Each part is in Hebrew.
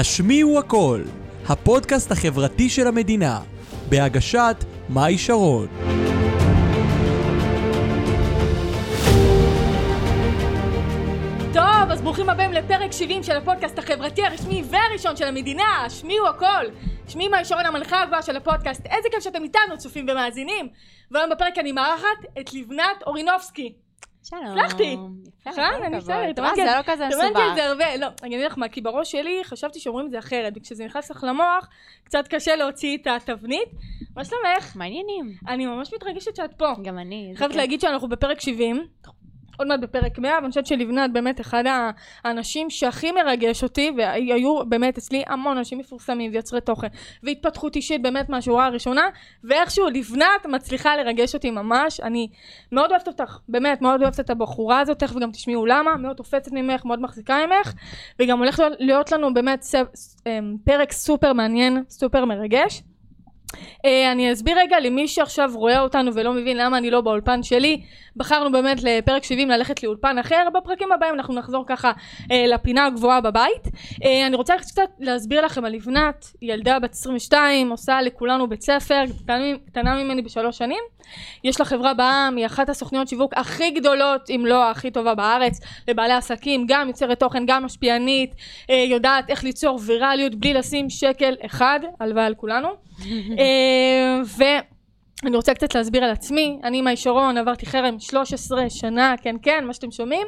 השמיעו הכל, הפודקאסט החברתי של המדינה, בהגשת מאי שרון. טוב, אז ברוכים הבאים לפרק 70 של הפודקאסט החברתי הרשמי והראשון של המדינה, השמיעו הכל. שמי מאי שרון המנחה הגבוהה של הפודקאסט, איזה כיף שאתם איתנו, צופים ומאזינים. והיום בפרק אני מארחת את לבנת אורינובסקי. שלום. הצלחתי. נכון? אני. בסדר, טוב, זה לא כזה על מסובך. זה הרבה, לא, אני אגיד לך מה, כי בראש שלי חשבתי שאומרים את זה אחרת, וכשזה נכנס לך למוח, קצת קשה להוציא את התבנית. מה שלומך? מעניינים. אני ממש מתרגשת שאת פה. גם אני. חייבת. להגיד שאנחנו בפרק 70, עוד מעט בפרק 100, ואני חושבת שלבנת באמת אחד האנשים שהכי מרגש אותי, והיו באמת אצלי המון אנשים מפורסמים ויוצרי תוכן, והתפתחות אישית באמת מהשורה הראשונה, ואיכשהו לבנת מצליחה לרגש אותי ממש, אני מאוד אוהבת אותך, באמת מאוד אוהבת את הבחורה הזאת, תכף גם תשמעו למה, מאוד תופצת ממך, מאוד מחזיקה ממך, וגם הולך להיות לנו באמת אמ, פרק סופר מעניין, סופר מרגש. Uh, אני אסביר רגע למי שעכשיו רואה אותנו ולא מבין למה אני לא באולפן שלי. בחרנו באמת לפרק 70 ללכת לאולפן אחר. בפרקים הבאים אנחנו נחזור ככה uh, לפינה הגבוהה בבית. uh, אני רוצה קצת להסביר לכם על לבנת. ילדה בת 22 עושה לכולנו בית ספר קטנה, ממני בשלוש שנים. יש לה חברה בעם היא אחת הסוכניות שיווק הכי גדולות אם לא הכי טובה בארץ לבעלי עסקים גם יוצרת תוכן גם משפיענית. יודעת איך ליצור ויראליות בלי לשים שקל אחד הלוואי על כולנו. אה, ואני רוצה קצת להסביר על עצמי, אני מאי שרון, עברתי חרם 13 שנה, כן כן, מה שאתם שומעים.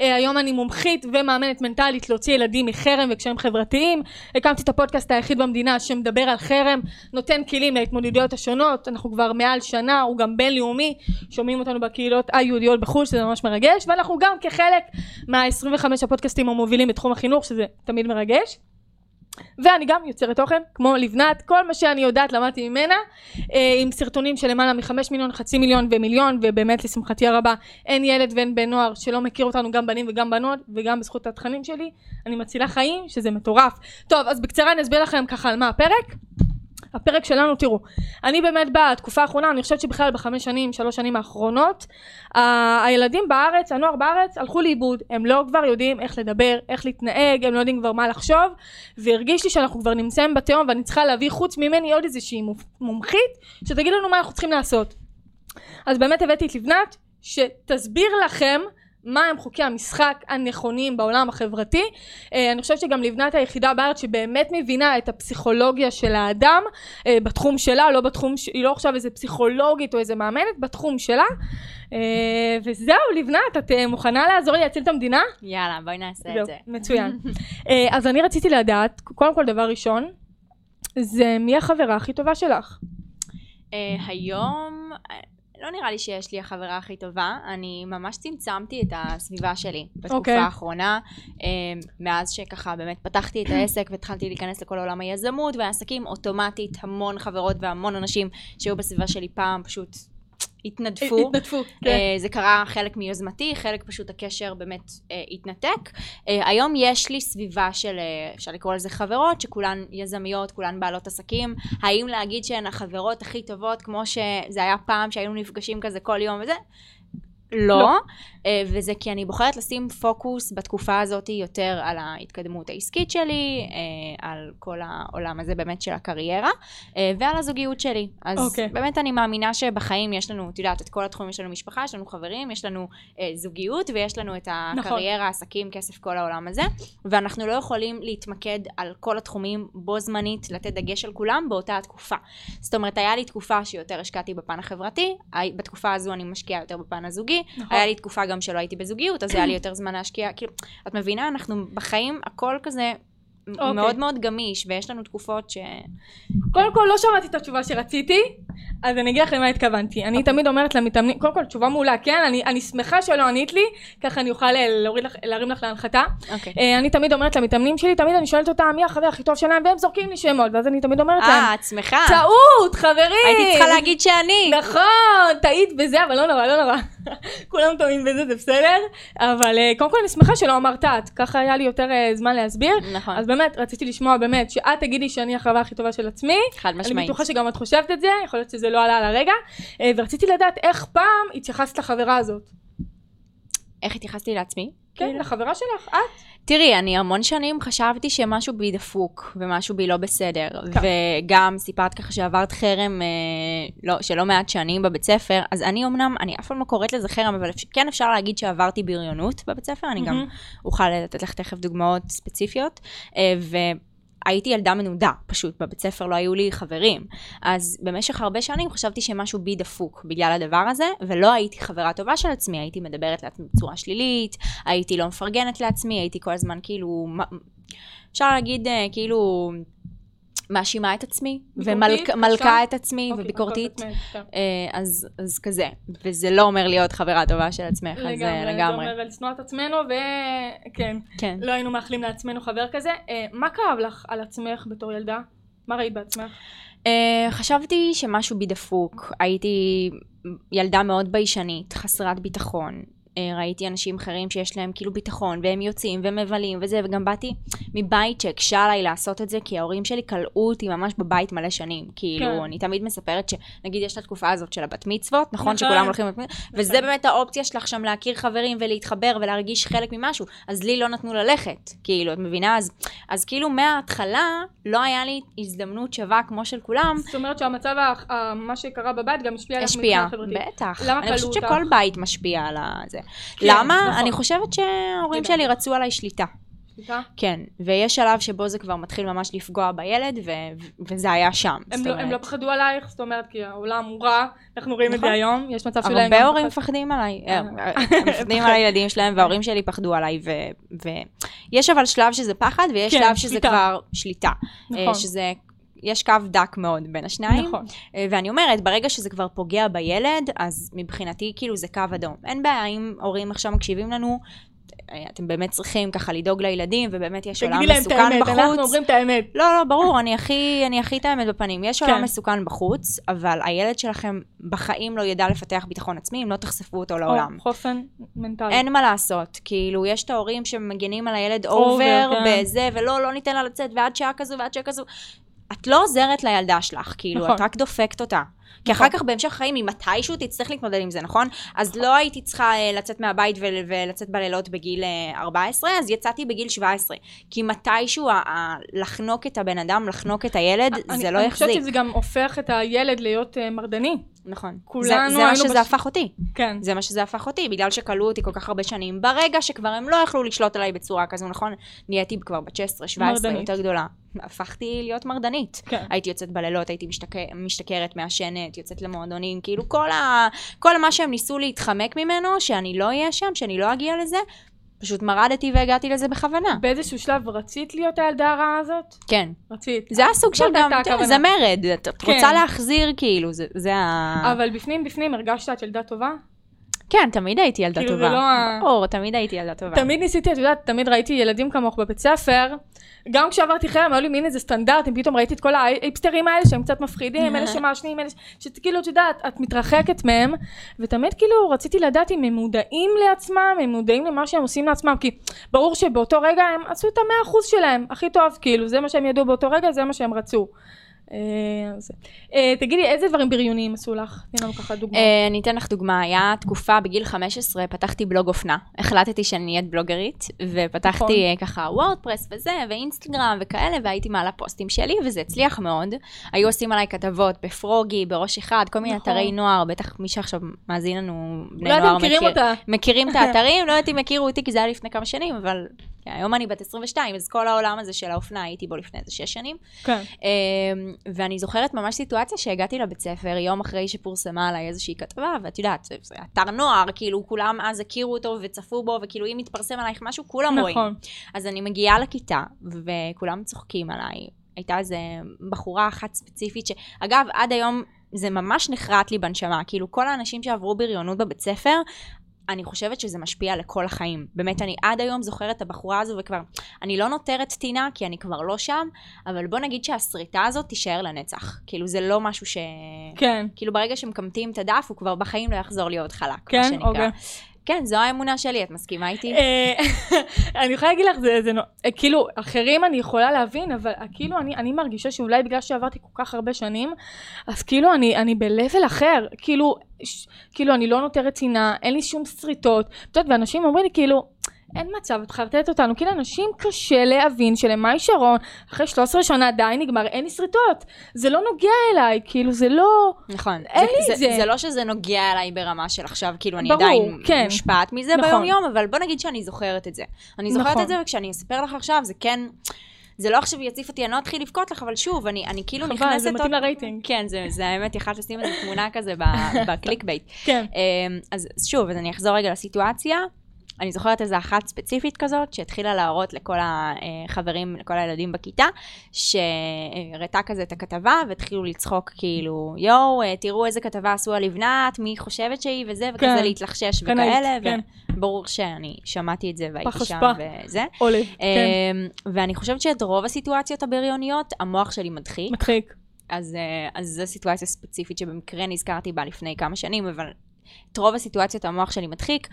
אה, היום אני מומחית ומאמנת מנטלית להוציא ילדים מחרם וקשרים חברתיים. הקמתי את הפודקאסט היחיד במדינה שמדבר על חרם, נותן כלים להתמודדויות השונות, אנחנו כבר מעל שנה, הוא גם בינלאומי, שומעים אותנו בקהילות היהודיות בחו"ל, שזה ממש מרגש, ואנחנו גם כחלק מה-25 הפודקאסטים המובילים בתחום החינוך, שזה תמיד מרגש. ואני גם יוצרת תוכן, כמו לבנת, כל מה שאני יודעת למדתי ממנה, אה, עם סרטונים של למעלה מחמש מיליון, חצי מיליון ומיליון, ובאמת לשמחתי הרבה, אין ילד ואין בן נוער שלא מכיר אותנו, גם בנים וגם בנות, וגם בזכות התכנים שלי, אני מצילה חיים, שזה מטורף. טוב, אז בקצרה אני אסביר לכם ככה על מה הפרק. הפרק שלנו, תראו, אני באמת בתקופה האחרונה, אני חושבת שבכלל בחמש שנים, שלוש שנים האחרונות, ה- הילדים בארץ, הנוער בארץ, הלכו לאיבוד. הם לא כבר יודעים איך לדבר, איך להתנהג, הם לא יודעים כבר מה לחשוב, והרגיש לי שאנחנו כבר נמצאים בתהום, ואני צריכה להביא חוץ ממני עוד איזושהי מומ- מומחית, שתגיד לנו מה אנחנו צריכים לעשות. אז באמת הבאתי את לבנת, שתסביר לכם מה הם חוקי המשחק הנכונים בעולם החברתי. אה, אני חושבת שגם לבנת היחידה בארץ שבאמת מבינה את הפסיכולוגיה של האדם אה, בתחום שלה, לא בתחום. היא לא עכשיו איזה פסיכולוגית או איזה מאמנת, בתחום שלה. אה, וזהו, לבנת, את מוכנה לעזור לי להציל את המדינה? יאללה, בואי נעשה זהו, את זה. מצוין. אז אני רציתי לדעת, קודם כל דבר ראשון, זה מי החברה הכי טובה שלך? היום, לא נראה לי שיש לי החברה הכי טובה, אני ממש צמצמתי את הסביבה שלי בתקופה אוקיי. האחרונה, אה, מאז שככה באמת פתחתי את העסק והתחלתי להיכנס לכל עולם היזמות והעסקים, אוטומטית המון חברות והמון אנשים שהיו בסביבה שלי פעם פשוט התנדפו. התנדפו, כן. אה, זה קרה חלק מיוזמתי, חלק פשוט הקשר באמת אה, התנתק. אה, היום יש לי סביבה של, אה, אפשר לקרוא לזה חברות, שכולן יזמיות, כולן בעלות עסקים. האם להגיד שהן החברות הכי טובות, כמו שזה היה פעם שהיינו נפגשים כזה כל יום וזה? לא, לא. אה, וזה כי אני בוחרת לשים פוקוס בתקופה הזאת יותר על ההתקדמות העסקית שלי, אה, על כל העולם הזה באמת של הקריירה, אה, ועל הזוגיות שלי. אז אוקיי. באמת אני מאמינה שבחיים יש לנו, את יודעת, את כל התחומים, יש לנו משפחה, יש לנו חברים, יש לנו זוגיות, ויש לנו את הקריירה, עסקים, כסף, כל העולם הזה, ואנחנו לא יכולים להתמקד על כל התחומים בו זמנית, לתת דגש על כולם באותה התקופה. זאת אומרת, היה לי תקופה שיותר השקעתי בפן החברתי, בתקופה הזו אני משקיעה יותר בפן הזוגי, נכון. היה לי תקופה גם שלא הייתי בזוגיות, אז היה לי יותר זמן להשקיע, כאילו, את מבינה, אנחנו בחיים, הכל כזה אוקיי. מאוד מאוד גמיש, ויש לנו תקופות ש... קודם כל לא שמעתי את התשובה שרציתי, אז אני אגיד לך למה התכוונתי. אני תמיד אומרת למתאמנים, קודם כל תשובה מעולה, כן? אני, אני שמחה שלא ענית לי, ככה אני אוכל אה, להוריד לך, להרים לך להנחתה. אוקיי. אה, אני תמיד אומרת למתאמנים שלי, תמיד אני שואלת אותם מי החבר הכי טוב שלהם, והם זורקים לי שמות, ואז אני תמיד אומרת להם, אה, את שמחה. טעות, חברים! הייתי צריכה להגיד שאני. נכון, טעית בזה, אבל לא נורא, לא נורא. כולם טועים בזה, זה בסדר. אבל אה, קודם כל אני שמחה שלא אמרת את, ככה היה לי יותר זמן להסביר. נכון, אז באמת, רציתי לשמוע באמת שאת תגידי שאני החברה הכי טובה של עצמי. חד אני משמעית. בטוחה שגם את חושבת את זה, יכול להיות שזה לא עלה על הרגע. אה, ורציתי לדעת איך פעם התייחסת לחברה הזאת. איך התייחסתי לעצמי? כן, לחברה שלך, את. תראי, אני המון שנים חשבתי שמשהו בי דפוק, ומשהו בי לא בסדר. כן. וגם סיפרת ככה שעברת חרם אה, לא, של לא מעט שנים בבית ספר, אז אני אמנם, אני אף פעם לא קוראת לזה חרם, אבל אפ- כן אפשר להגיד שעברתי בריונות בבית ספר, אני גם מהמם. אוכל לתת לך תכף דוגמאות ספציפיות. אה, והייתי ילדה מנודה, פשוט, בבית ספר לא היו לי חברים. אז במשך הרבה שנים חשבתי שמשהו בי דפוק בגלל הדבר הזה, ולא הייתי חברה טובה של עצמי, הייתי מדברת לעצמי בצורה שלילית, הייתי לא מפרגנת לעצמי, הייתי כל הזמן כאילו, אפשר להגיד אה, כאילו, מאשימה את עצמי, ומלכה? את עצמי, אוקיי, וביקורתית. אה, אז, אז כזה, וזה לא אומר להיות חברה טובה של עצמך, אז אה, לגמרי, זה לגמרי. אומר לשנוא את עצמנו, וכן, כן. לא היינו מאחלים לעצמנו חבר כזה. אה, מה כאב לך על עצמך בתור ילדה? מה ראית בעצמך? Uh, חשבתי שמשהו בי דפוק. הייתי ילדה מאוד ביישנית, חסרת ביטחון. Uh, ראיתי אנשים אחרים שיש להם כאילו ביטחון, והם יוצאים ומבלים וזה, וגם באתי מבית שהקשה עליי לעשות את זה, כי ההורים שלי כלאו אותי ממש בבית מלא שנים. כאילו, כן. אני תמיד מספרת שנגיד יש את התקופה הזאת של הבת מצוות, נכון? נכון. שכולם הולכים לבת מצוות, וזה באמת האופציה שלך שם להכיר חברים ולהתחבר ולהרגיש חלק ממשהו. אז לי לא נתנו ללכת, כאילו, את מבינה? אז, אז כאילו מההתחלה לא היה לי הזדמנות שווה כמו של כולם, זאת אומרת שהמצב, מה שקרה בבית גם השפיע עליך השפיע. בטח. למה אני כלאו חושבת אותך? שכל בית משפיע על זה. כן, למה? נכון. אני חושבת שההורים תדע. שלי רצו עליי שליטה. כן, ויש שלב שבו זה כבר מתחיל ממש לפגוע בילד, ו- ו- וזה היה שם. הם לא, הם לא. פחדו עלייך, זאת אומרת, כי העולם הוא רע, אנחנו רואים את נכון. זה היום, יש מצב שלהם הרבה הורים פחד- מפחדים עליי, אה. הם מפחדים על הילדים שלהם, וההורים שלי פחדו עליי, ויש אבל שלב שזה פחד, ויש כן, שלב שזה שליטה. כבר שליטה. נכון. אה, שזה, יש קו דק מאוד בין השניים. נכון. אה, ואני אומרת, ברגע שזה כבר פוגע בילד, אז מבחינתי כאילו זה קו אדום. אין בעיה אם הורים עכשיו מקשיבים לנו, אה, אתם באמת צריכים ככה לדאוג לילדים, ובאמת יש עולם תגידי להם את מסוכן האמת, אנחנו בחוץ. אומרים את האמת. לא, לא, ברור, אני הכי, אני הכי את האמת בפנים. יש כן. עולם מסוכן בחוץ, אבל הילד שלכם בחיים לא ידע לפתח ביטחון עצמי אם לא תחשפו אותו לעולם. או חוסן מנטלי. אין מה לעשות, כאילו, יש את ההורים שמגנים על הילד over, over, כן. בזה, ולא, לא ניתן לה לצאת, ועד שעה כזו ועד שעה כזו. את לא עוזרת לילדה שלך, כאילו, נכון. את רק דופקת אותה. כי נכון. אחר כך בהמשך החיים, אם מתישהו תצטרך להתמודד עם זה, נכון? אז לא הייתי צריכה אה, לצאת מהבית ול- ולצאת בלילות בגיל אה, 14, אז יצאתי בגיל 17. כי מתישהו ה- ה- לחנוק את הבן אדם, לחנוק את הילד, אני- זה לא אני יחזיק. חושבת שזה גם הופך את הילד להיות אה, מרדני. נכון. כולנו זה, זה מה שזה בש- הפך אותי. כן. זה מה שזה הפך אותי, בגלל שכלאו אותי כל כך הרבה שנים. ברגע שכבר הם לא יכלו לשלוט עליי בצורה כזו, נכון? נהייתי כבר בת 16, 17, מרדנית. יותר גדולה. הפכתי להיות מרדנית. כן. הייתי יוצאת בלילות, הייתי משתכ... משתכרת, מעשנת, יוצאת למועדונים, כאילו כל, ה... כל מה שהם ניסו להתחמק ממנו, שאני לא אהיה שם, שאני לא אגיע לזה, פשוט מרדתי והגעתי לזה בכוונה. באיזשהו שלב רצית להיות הילדה הרעה הזאת? כן. רצית. זה הסוג של זאת גם, הכוונה. זה מרד, את את כן. רוצה להחזיר כאילו, זה, זה ה... אבל בפנים בפנים הרגשת את ילדה טובה? כן, תמיד הייתי ילדה כאילו, זה טובה. לא ברור, תמיד הייתי ילדה טובה. תמיד ניסיתי, את יודעת, תמיד ראיתי ילדים כמוך בבית ספר. גם כשעברתי חרם, היו לי מין איזה סטנדרטים, פתאום ראיתי את כל האיפסטרים האלה שהם קצת מפחידים, אלה שמעשנים, אלה ש... שכאילו, את יודעת, את מתרחקת מהם, ותמיד כאילו רציתי לדעת אם הם מודעים לעצמם, הם מודעים למה שהם עושים לעצמם, כי ברור שבאותו רגע הם עשו את המאה אחוז שלהם, הכי טוב, כאילו, זה מה שהם ידעו באותו רגע, זה מה שהם רצו. אה, אה, תגידי, איזה דברים בריוניים עשו לך? תני לנו ככה דוגמא. אה, אני אתן לך דוגמה, היה תקופה בגיל 15, פתחתי בלוג אופנה. החלטתי שאני נהיית בלוגרית, נכון. ופתחתי אה, ככה וורדפרס וזה, ואינסטגרם וכאלה, והייתי מעלה פוסטים שלי, וזה הצליח מאוד. היו עושים עליי כתבות בפרוגי, בראש אחד, כל מיני נכון. אתרי נוער, בטח מי שעכשיו מאזין לנו, בני נוער מכירים את האתרים, לא יודעת אם הכירו אותי כי זה היה לפני כמה שנים, אבל כן, היום אני בת 22, אז כל העולם הזה של האופנה הייתי בו לפני איזה 6 שנים. כן. אמ, ואני זוכרת ממש סיטואציה שהגעתי לבית ספר יום אחרי שפורסמה עליי איזושהי כתבה, ואת יודעת, זה, אתר נוער, כאילו כולם אז הכירו אותו וצפו בו, וכאילו אם מתפרסם עלייך משהו, כולם רואים. נכון. אז אני מגיעה לכיתה, וכולם צוחקים עליי. הייתה איזה בחורה אחת ספציפית, שאגב, עד היום זה ממש נחרט לי בנשמה. כאילו, כל האנשים שעברו בריונות בבית ספר, אני חושבת שזה משפיע לכל החיים. באמת, אני עד היום זוכרת את הבחורה הזו, וכבר, אני לא נותרת טינה, כי אני כבר לא שם, אבל בוא נגיד שהשריטה הזאת תישאר לנצח. כאילו, זה לא משהו ש... כן. כאילו, ברגע שמקמטים את הדף, הוא כבר בחיים לא יחזור להיות חלק, מה כן, שנקרא. אוקיי. כן, זו האמונה שלי, את מסכימה איתי? אה, אני יכולה להגיד לך, זה, זה, אה, כאילו, אחרים אני יכולה להבין, אבל אה, כאילו אני, אני מרגישה שאולי בגלל שעברתי כל כך הרבה שנים, אז כאילו אני, אני ב-level אחר, כאילו, ש, כאילו אני לא נותרת צנעה, אין לי שום שריטות, את יודעת, ואנשים אומרים לי כאילו, אין מצב, את חרטט אותנו. כאילו, אנשים קשה להבין שלמאי שרון, אחרי 13 שנה די נגמר, אין לי שריטות. זה לא נוגע אליי, כאילו, זה לא... נכון. אין לי זה, את זה. זה לא שזה נוגע אליי ברמה של עכשיו, כאילו, אני ברור, עדיין כן. מושפעת מזה נכון. ביום-יום, אבל בוא נגיד שאני זוכרת את זה. אני זוכרת נכון. את זה, וכשאני אספר לך עכשיו, זה כן... זה לא עכשיו יציף אותי, אני לא אתחיל לבכות לך, אבל שוב, אני, אני כאילו חבל, נכנסת... זה מתאים עוד- לרייטינג. כן, זה, זה האמת, יכלת לשים איזה תמונה כזה ב clickbait. כן. אמ, אז שוב, אז אני אחזור רגע לסיטואציה. אני זוכרת איזה אחת ספציפית כזאת, שהתחילה להראות לכל החברים, לכל הילדים בכיתה, שהראתה כזה את הכתבה, והתחילו לצחוק כאילו, יואו, אה, תראו איזה כתבה עשו על לבנת, מי חושבת שהיא וזה, וכזה כן. להתלחשש כן, וכאלה, כן. וברור שאני שמעתי את זה והייתי שם אשפה. וזה. עולה, כן. אמ, ואני חושבת שאת רוב הסיטואציות הבריוניות, המוח שלי מדחיק. מדחיק. אז, אה, אז זו סיטואציה ספציפית שבמקרה נזכרתי בה לפני כמה שנים, אבל את רוב הסיטואציות המוח שלי מדחיק.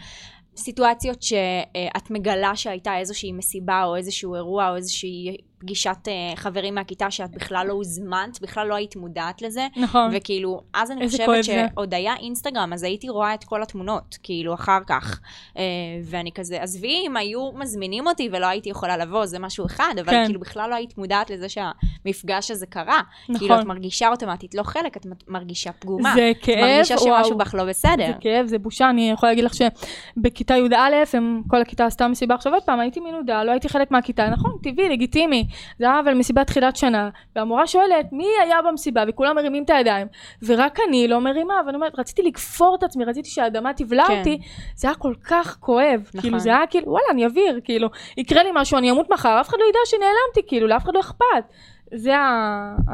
סיטואציות שאת מגלה שהייתה איזושהי מסיבה או איזשהו אירוע או איזושהי פגישת אה, חברים מהכיתה שאת בכלל לא הוזמנת, בכלל לא היית מודעת לזה. נכון. וכאילו, אז אני חושבת. שעוד היה אינסטגרם, אז הייתי רואה את כל התמונות, כאילו, אחר כך. אה, ואני כזה, עזבי, אם היו מזמינים אותי ולא הייתי יכולה לבוא, זה משהו אחד, אבל כן. כאילו, בכלל לא היית מודעת לזה שהמפגש הזה קרה. נכון. כאילו, את מרגישה אוטומטית לא חלק, את מרגישה פגומה. זה את כאב, מרגישה שמשהו וואו. בך לא בסדר. זה כאב, זה בושה, אני יכולה להגיד לך שבכיתה י"א, הם, כל הכיתה עשתה מסיבה, עכשיו עוד פעם, הייתי מנודה, לא הייתי חלק מהכיתה, נכון, טבעי, לגיטימי, זה היה אבל מסיבת תחילת שנה, והמורה שואלת, מי היה במסיבה, וכולם מרימים את הידיים, ורק אני לא מרימה, ואני אומרת, רציתי לכפור את עצמי, רציתי שהאדמה תבלע כן. אותי, זה היה כל כך כואב, נכון. כאילו, זה היה כאילו, וואלה, אני אוויר, כאילו, יקרה לי משהו, אני אמות מחר, אף אחד לא ידע שנעלמתי, כאילו, לאף אחד לא אכפת. זה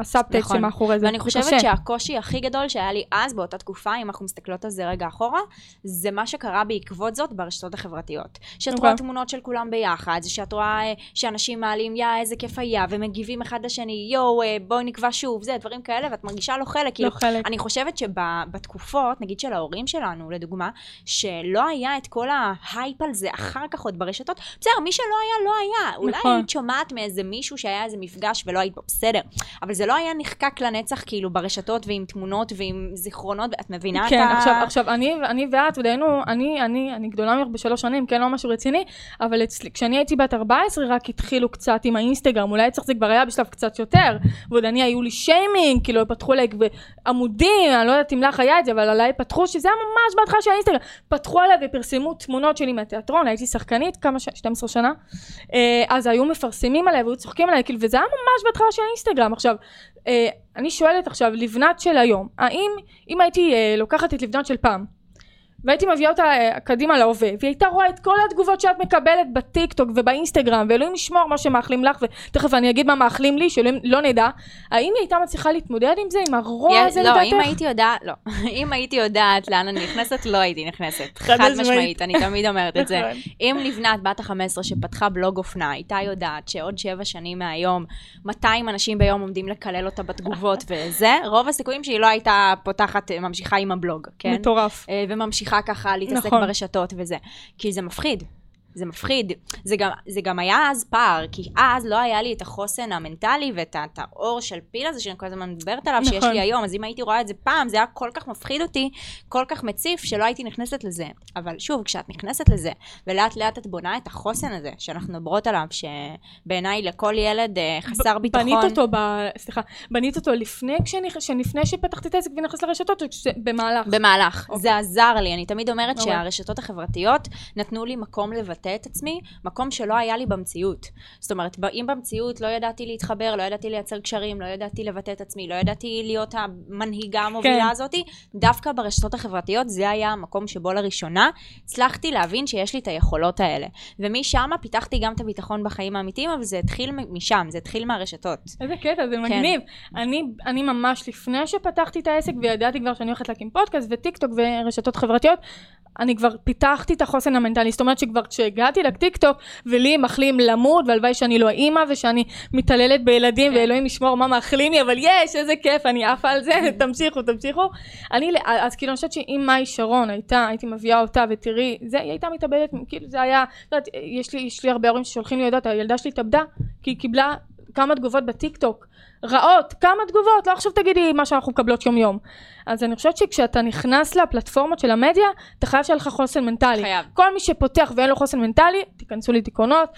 הסאבטקסט נכון. שמאחורי זה. ואני חושבת קשה. שהקושי הכי גדול שהיה לי אז, באותה תקופה, אם אנחנו מסתכלות על זה רגע אחורה, זה מה שקרה בעקבות זאת ברשתות החברתיות. שאת אוקיי. רואה תמונות של כולם ביחד, שאת רואה אה, שאנשים מעלים, יא, איזה כיף היה, ומגיבים אחד לשני, יואו, אה, בואי נקבע שוב, זה, דברים כאלה, ואת מרגישה לא חלק. כאילו, לא חלק. אני חושבת שבתקופות, נגיד של ההורים שלנו, לדוגמה, שלא היה את כל ההייפ על זה אחר כך עוד ברשתות, בסדר, מי שלא היה, לא היה. אולי נכון. היית שומעת מאיזה מישהו שהיה איזה מפגש ולא היית בו, בסדר. אבל זה לא היה נחקק לנצח כאילו ברשתות ועם תמונות ועם זיכרונות, את מבינה כן, את ה... עכשיו, עכשיו, אני, אני ואת, ודיינו, אני, אני, אני גדולה ממך בשלוש שנים, כן, לא משהו רציני, אבל אצלי, כשאני הייתי בת 14, רק התחילו קצת עם האינסטגרם, אולי אצלך זה כבר היה בשלב קצת יותר, ועוד אני, היו לי שיימינג, כאילו, פתחו לי עמודים, אני לא יודעת אם לך היה את זה, אבל עליי פתחו, שזה היה ממש בהתחלה של האינסטגרם, פתחו עליי ופרסמו תמונות שלי מהתיאטרון, הייתי שחקנית, כמה ש... 12 שנה, אה, אז היו מפרסמים עליי והיו צוחקים עליי, כאילו, וזה היה ממש בהתחלה של האינסטגרם. עכשיו, אה, אני שואלת עכשיו, לבנת של היום, האם, אם הייתי אה, לוקחת את לבנת של פעם, והייתי מביאה אותה אה, קדימה להווה, והיא הייתה רואה את כל התגובות שאת מקבלת בטיק טוק ובאינסטגרם, ואלוהים ישמור מה שמאכלים לך, ותכף אני אגיד מה מאכלים לי, שלא לא נדע, האם היא הייתה מצליחה להתמודד עם זה, עם הרוע יא- הזה לא, לדעתך? אם הייתי יודעת, לא. אם הייתי יודעת לאן אני נכנסת, לא הייתי נכנסת. חד משמעית. אני תמיד אומרת את זה. נכון. אם לבנת בת ה-15 שפתחה בלוג אופנה, הייתה יודעת שעוד שבע שנים מהיום, 200 אנשים ביום עומדים לקלל אותה בתגובות וזה, רוב הסיכויים שהיא לא הייתה פותחת, ממשיכה עם הבלוג, כן? מטורף. אה, וממשיכה ככה להתעסק נכון. ברשתות וזה. כי זה מפחיד. זה מפחיד. זה גם, זה גם היה אז פער, כי אז לא היה לי את החוסן המנטלי ואת האור של פיל הזה שאני כל הזמן מדברת עליו, שיש נכון. לי היום, אז אם הייתי רואה את זה פעם, זה היה כל כך מפחיד אותי, כל כך מציף, שלא הייתי נכנסת לזה. אבל שוב, כשאת נכנסת לזה, ולאט לאט את בונה את החוסן הזה, שאנחנו מדברות עליו, שבעיניי לכל ילד אה, חסר ב- ביטחון. בנית אותו, ב... סליחה, בנית אותו לפני, כשנכ... לפני שפתחת את העסק ונכנסת לרשתות, כשזה- במהלך? במהלך. אוקיי. זה עזר לי. אני תמיד אומרת אוקיי. שהרשתות החברתיות נתנו לי מקום לבטא את עצמי, מקום שלא היה לי במציאות. זאת אומרת, אם במציאות לא ידעתי להתחבר, לא ידעתי לייצר קשרים, לא ידעתי לבטא את עצמי, לא ידעתי להיות המנהיגה המובילה כן. הזאתי, דווקא ברשתות החברתיות זה היה המקום שבו לראשונה הצלחתי להבין שיש לי את היכולות האלה. ומשם פיתחתי גם את הביטחון בחיים האמיתיים, אבל זה התחיל משם, זה התחיל מהרשתות. איזה קטע, כן. זה מגניב. אני, אני ממש לפני שפתחתי את העסק וידעתי כבר שאני הולכת להקים פודקאסט וטיק טוק ורשתות חברתיות, אני כבר פיתחתי את החוסן המנטלי. זאת אומרת שכבר כשהגעתי לטיק טוק ולי מאחלים למות והלוואי שאני לא אימא ושאני מתעללת בילדים כן. ואלוהים ישמור מה מאחלים לי, אבל יש, איזה כיף, אני עפה על זה, תמשיכו, תמשיכו. אני, אז כאילו אני חושבת שאם מאי שרון הייתה, הייתי מביאה אותה ותראי, זה, היא הייתה מתאבדת, כאילו זה היה, יודעת, יש לי, יש לי הרבה הורים ששולחים לי, יודעת, הילדה שלי התאבדה, כי היא קיבלה כמה תגובות בטיקטוק, רעות, כמה תגובות, לא עכשיו תגידי מה שאנחנו מקבלות יום יום. אז אני חושבת שכשאתה נכנס לפלטפורמות של המדיה, אתה חייב שיהיה לך חוסן מנטלי. חייב. כל מי שפותח ואין לו חוסן מנטלי, תיכנסו לדיכאונות,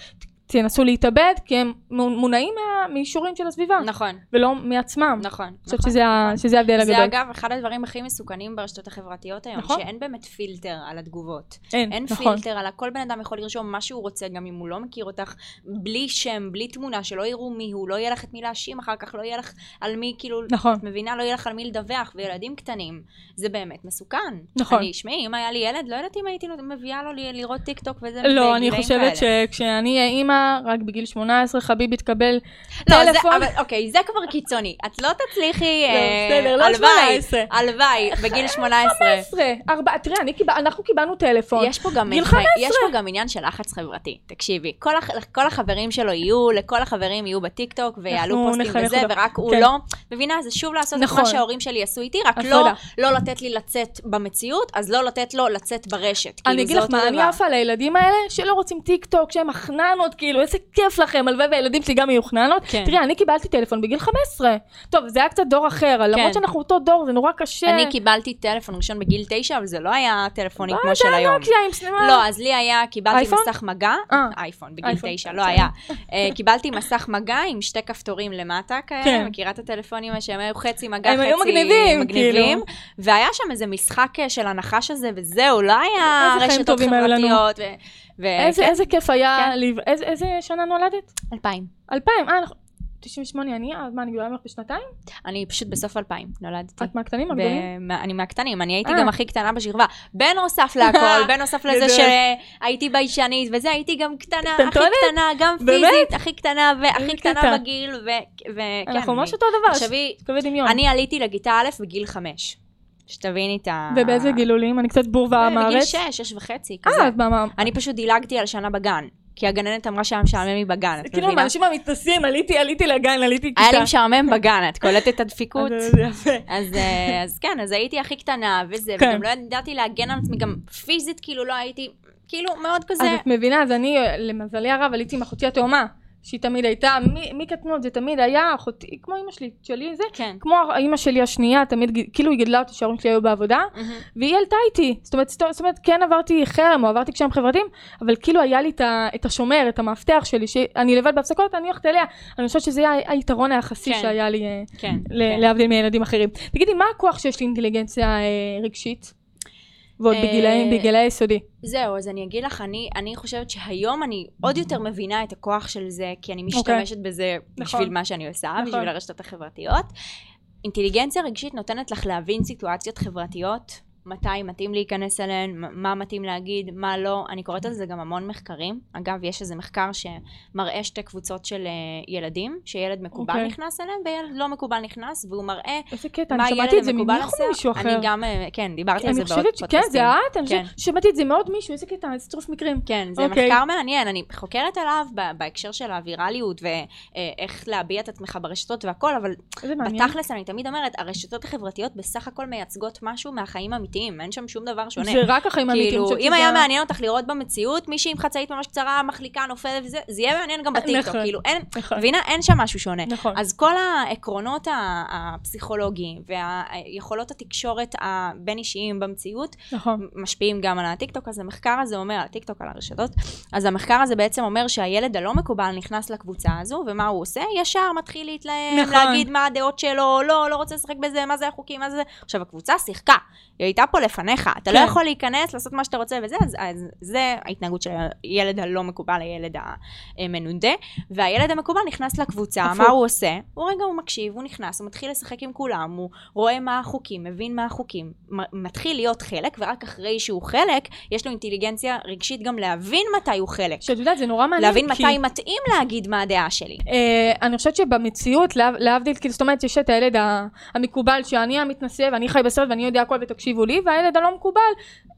תנסו להתאבד, כי הם מונעים מה- מאישורים של הסביבה, נכון, ולא מעצמם. נכון. אני חושבת נכון, שזה נכון. ההבדל זה הגדול. אגב אחד הדברים הכי מסוכנים ברשתות החברתיות היום, נכון. שאין באמת פילטר על התגובות. אין, אין נכון. פילטר על כל בן אדם יכול לרשום מה שהוא רוצה, גם אם הוא לא מכיר אותך, בלי שם, בלי תמונה, שלא יראו מי הוא, לא יהיה לך את מי להאשים אחר כך, לא יהיה לך על מי, כאילו, נכון. את מבינה? לא יהיה לך על מי לדווח, וילדים קטנים, זה באמת מסוכן. נכון. אני, שמעי, אם היה לי ילד, לא יודעת אם הייתי מביאה לו ל- לראות טיק טוק וזה, לא, אני בגילאים חושבת כאלה. שכשאני אהיה אימא, רק בגיל 18, חביבי תקבל לא, טלפון. אבל אוקיי, זה כבר קיצוני. את לא תצליחי, לא, אה, בסדר, לא הלוואי, 18. הלוואי, בגיל 18. 15, ארבע, תראה, אנחנו קיבלנו טלפון. יש פה גם עניין- 15. יש פה גם עניין של לחץ חברתי. תקשיבי, כל, הח, כל החברים שלו יהיו, לכל החברים יהיו בטיקטוק ויעלו אנחנו פוסטים וזה. ורק הוא כן. לא. מבינה? זה שוב לעשות את נכון. מה שההורים שלי עשו איתי, רק לא. לא לתת לי לצאת במציאות, אז לא לתת לו לצאת ברשת. אני כאילו, אגיד לך מה, אני. עפה לילדים האלה שלא רוצים טיק טוק, שהם חננות, כאילו, איזה כיף לכם, הלוואי והילדים שלי גם יהיו חננות. כן. תראי, אני קיבלתי טלפון בגיל 15. טוב, זה היה קצת דור אחר, למרות שאנחנו אותו דור, זה נורא קשה. אני קיבלתי טלפון ראשון בגיל תשע, אבל זה לא היה טלפונים כמו מה, של היום. נוקיה עם. לא, אז לי היה, קיבלתי אייפון? מסך מגע, אה. אייפון, בגיל אייפון, תשע, כן, לא בסדר. היה. אה, קיבלתי מסך מגע עם שתי כפתורים למטה כאלה, כן. מכירה את הטלפונים שהם היו חצי מגע, הם חצי מגניבים, מגניבים, כאילו. והיה שם איזה משחק אה, של הנחש הזה, וזהו, לא היה רשתות. חברתיות. ו- איזה כן, איזה כיף היה, כן. לב- איזה- איזה שנה נולדת? אלפיים. 2000, אה, נכון. 98 אני, אז מה, אני גדולה ממך בשנתיים? אני פשוט בסוף אלפיים נולדתי. את מהקטנים הגדולים? אני מהקטנים, אני הייתי אה. גם הכי קטנה בשכבה. בנוסף להכל, בנוסף לזה. שהייתי ביישנית וזה, הייתי גם קטנה, הכי? קטנה, גם? פיזית, הכי קטנה והכי קטנה. בגיל, וכן. אנחנו ממש אני- אותו דבר, תחשבי, תקווה דמיון. אני עליתי לכיתה א' בגיל חמש. שתביני את ה... ובאיזה גילולים? אני קצת בור ועם בגיל הארץ. שש, שש וחצי, כזה. אה, מה, אני פשוט דילגתי על שנה בגן. כי הגננת אמרה שהיה משעמם לי בגן, את כאילו, מבינה? האנשים המתנסים, עליתי, עליתי לגן, עליתי כיתה. היה לי משעמם בגן, את קולטת את הדפיקות? אז אה, אז כן, אז הייתי הכי קטנה וזה, כן. וגם לא ידעתי להגן על עצמי, גם פיזית כאילו לא הייתי, כאילו מאוד כזה, אז את מבינה, אז אני, למזלי הרב, עליתי עם אחותי התאומה, שהיא תמיד הייתה, מקטנות זה תמיד היה, אחותי, כמו אמא שלי, שלי זה, כן. כמו אימא שלי השנייה, תמיד, כאילו היא גדלה אותי שההורים שלי היו בעבודה, מהמם. והיא עלתה איתי, זאת אומרת, זאת אומרת, כן עברתי חרם או עברתי קשיים חברתיים, אבל כאילו היה לי את, השומר, את המאבטח שלי, שאני לבד בהפסקות, אני הולכת אליה, אני חושבת שזה היה היתרון היחסי כן. שהיה לי, אה, כן, ל- כן. להבדיל מילדים אחרים. תגידי, מה הכוח שיש לאינטליגנציה אה, רגשית? ועוד אה, בגילאי בגילאי היסודי. זהו, אז אני אגיד לך, אני, אני חושבת שהיום אני עוד יותר מבינה את הכוח של זה, כי אני אוקיי. משתמשת בזה נכון. בשביל מה שאני עושה, נכון. בשביל הרשתות החברתיות. אינטליגנציה רגשית נותנת לך להבין סיטואציות חברתיות, מתי מתאים להיכנס אליהן, מה- מתאים להגיד, מה לא. אני קוראת על זה גם המון מחקרים. אגב, יש איזה מחקר שמראה שתי קבוצות של אה, ילדים, שילד מקובל אוקיי. נכנס אליהם וילד לא מקובל נכנס, והוא מראה איזה קטע, מה אני שמעתי ילד את זה ממך עושה. או ממישהו אחר? אני גם, אה, כן, דיברתי על זה בעוד פודקאסטים. זה את? אני כן. ששמעתי את זה מעוד מישהו, איזה קטע, איזה צירוף מקרים. כן, זה אוקיי. מחקר מעניין, אני חוקרת עליו בהקשר של הווירליות ואיך להביע את עצמך ברשתות והכל, אבל. בתכלס אני תמיד אומרת, הרשתות החברתיות בסך הכל מייצגות משהו מהחיים האמיתיים, אין שם שום דבר שונה. זה רק החיים האמיתיים. כאילו, אם היה מעניין אותך לראות במציאות מישהי עם חצאית ממש קצרה, מחליקה, נופלת וזה, זה יהיה מעניין גם בטיקטוק, נכון. כאילו, אין, נכון. מבינה? אין שם משהו שונה. נכון. אז כל העקרונות הפסיכולוגיים והיכולות התקשורת הבין-אישיים במציאות, נכון. משפיעים גם על הטיקטוק, אז המחקר הזה אומר, על הטיקטוק, על הרשתות, אז המחקר הזה בעצם אומר שהילד הלא מקובל נכנס לקבוצה הזו, ומה הוא עושה? ישר מתחיל להתלהם, נכון. להגיד מה הדעות שלו, לא, לא רוצה לשחק בזה, מה זה החוקים, מה זה. עכשיו, הקבוצה שיחקה, היא הייתה פה לפניך, אתה לא כן. יכול להיכנס, לעשות מה שאתה רוצה וזה, אז, אז זה ההתנהגות של הילד הלא מקובל, הילד המנודה, והילד המקובל נכנס לקבוצה. מה הוא עושה? הוא רגע, הוא מקשיב, הוא נכנס, הוא מתחיל לשחק עם כולם, הוא רואה מה החוקים, מבין מה החוקים, מתחיל להיות חלק, ורק אחרי שהוא חלק, יש לו אינטליגנציה רגשית גם להבין מתי הוא חלק. שאת יודעת, זה נורא מעניין. להבין כי- מתי מתאים להגיד מה הדעה שלי. אה, אני חושבת שבמציאות, להב- להבדיל, כאילו, זאת אומרת, יש את הילד המקובל, שאני המתנשא ואני חי בסרט ואני יודע הכל ותקשיבו לי, והילד הלא מקובל,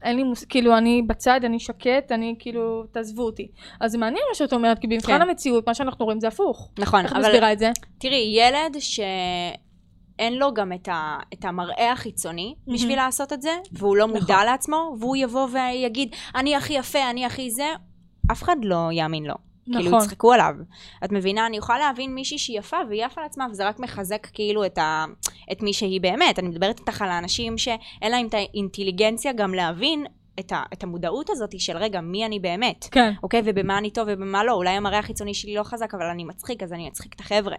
אין לי מוס... כאילו, אני בצד, אני שקט, אני כאילו, תעזבו אותי. אז זה מעניין מה שאת אומרת, כי במבחן כן. המציאות, מה שאנחנו רואים זה הפוך. נכון, איך אבל מסבירה את זה? תראי, ילד שאין לו גם את, ה, את המראה החיצוני מהמם. בשביל לעשות את זה, והוא לא נכון. מודע לעצמו, והוא יבוא ויגיד, אני הכי יפה, אני הכי זה, אף אחד לא יאמין לו. כאילו נכון. יצחקו עליו. את מבינה? אני יכולה להבין מישהי שהיא יפה והיא יפה לעצמה, וזה רק מחזק כאילו את, ה, את מי שהיא באמת. אני מדברת איתך על האנשים שאין להם את האינטליגנציה גם להבין את, ה, את המודעות הזאת של רגע, מי אני באמת. כן. אוקיי? ובמה אני טוב ובמה לא. אולי המראה החיצוני שלי לא חזק, אבל אני מצחיק, אז אני אצחיק את החבר'ה.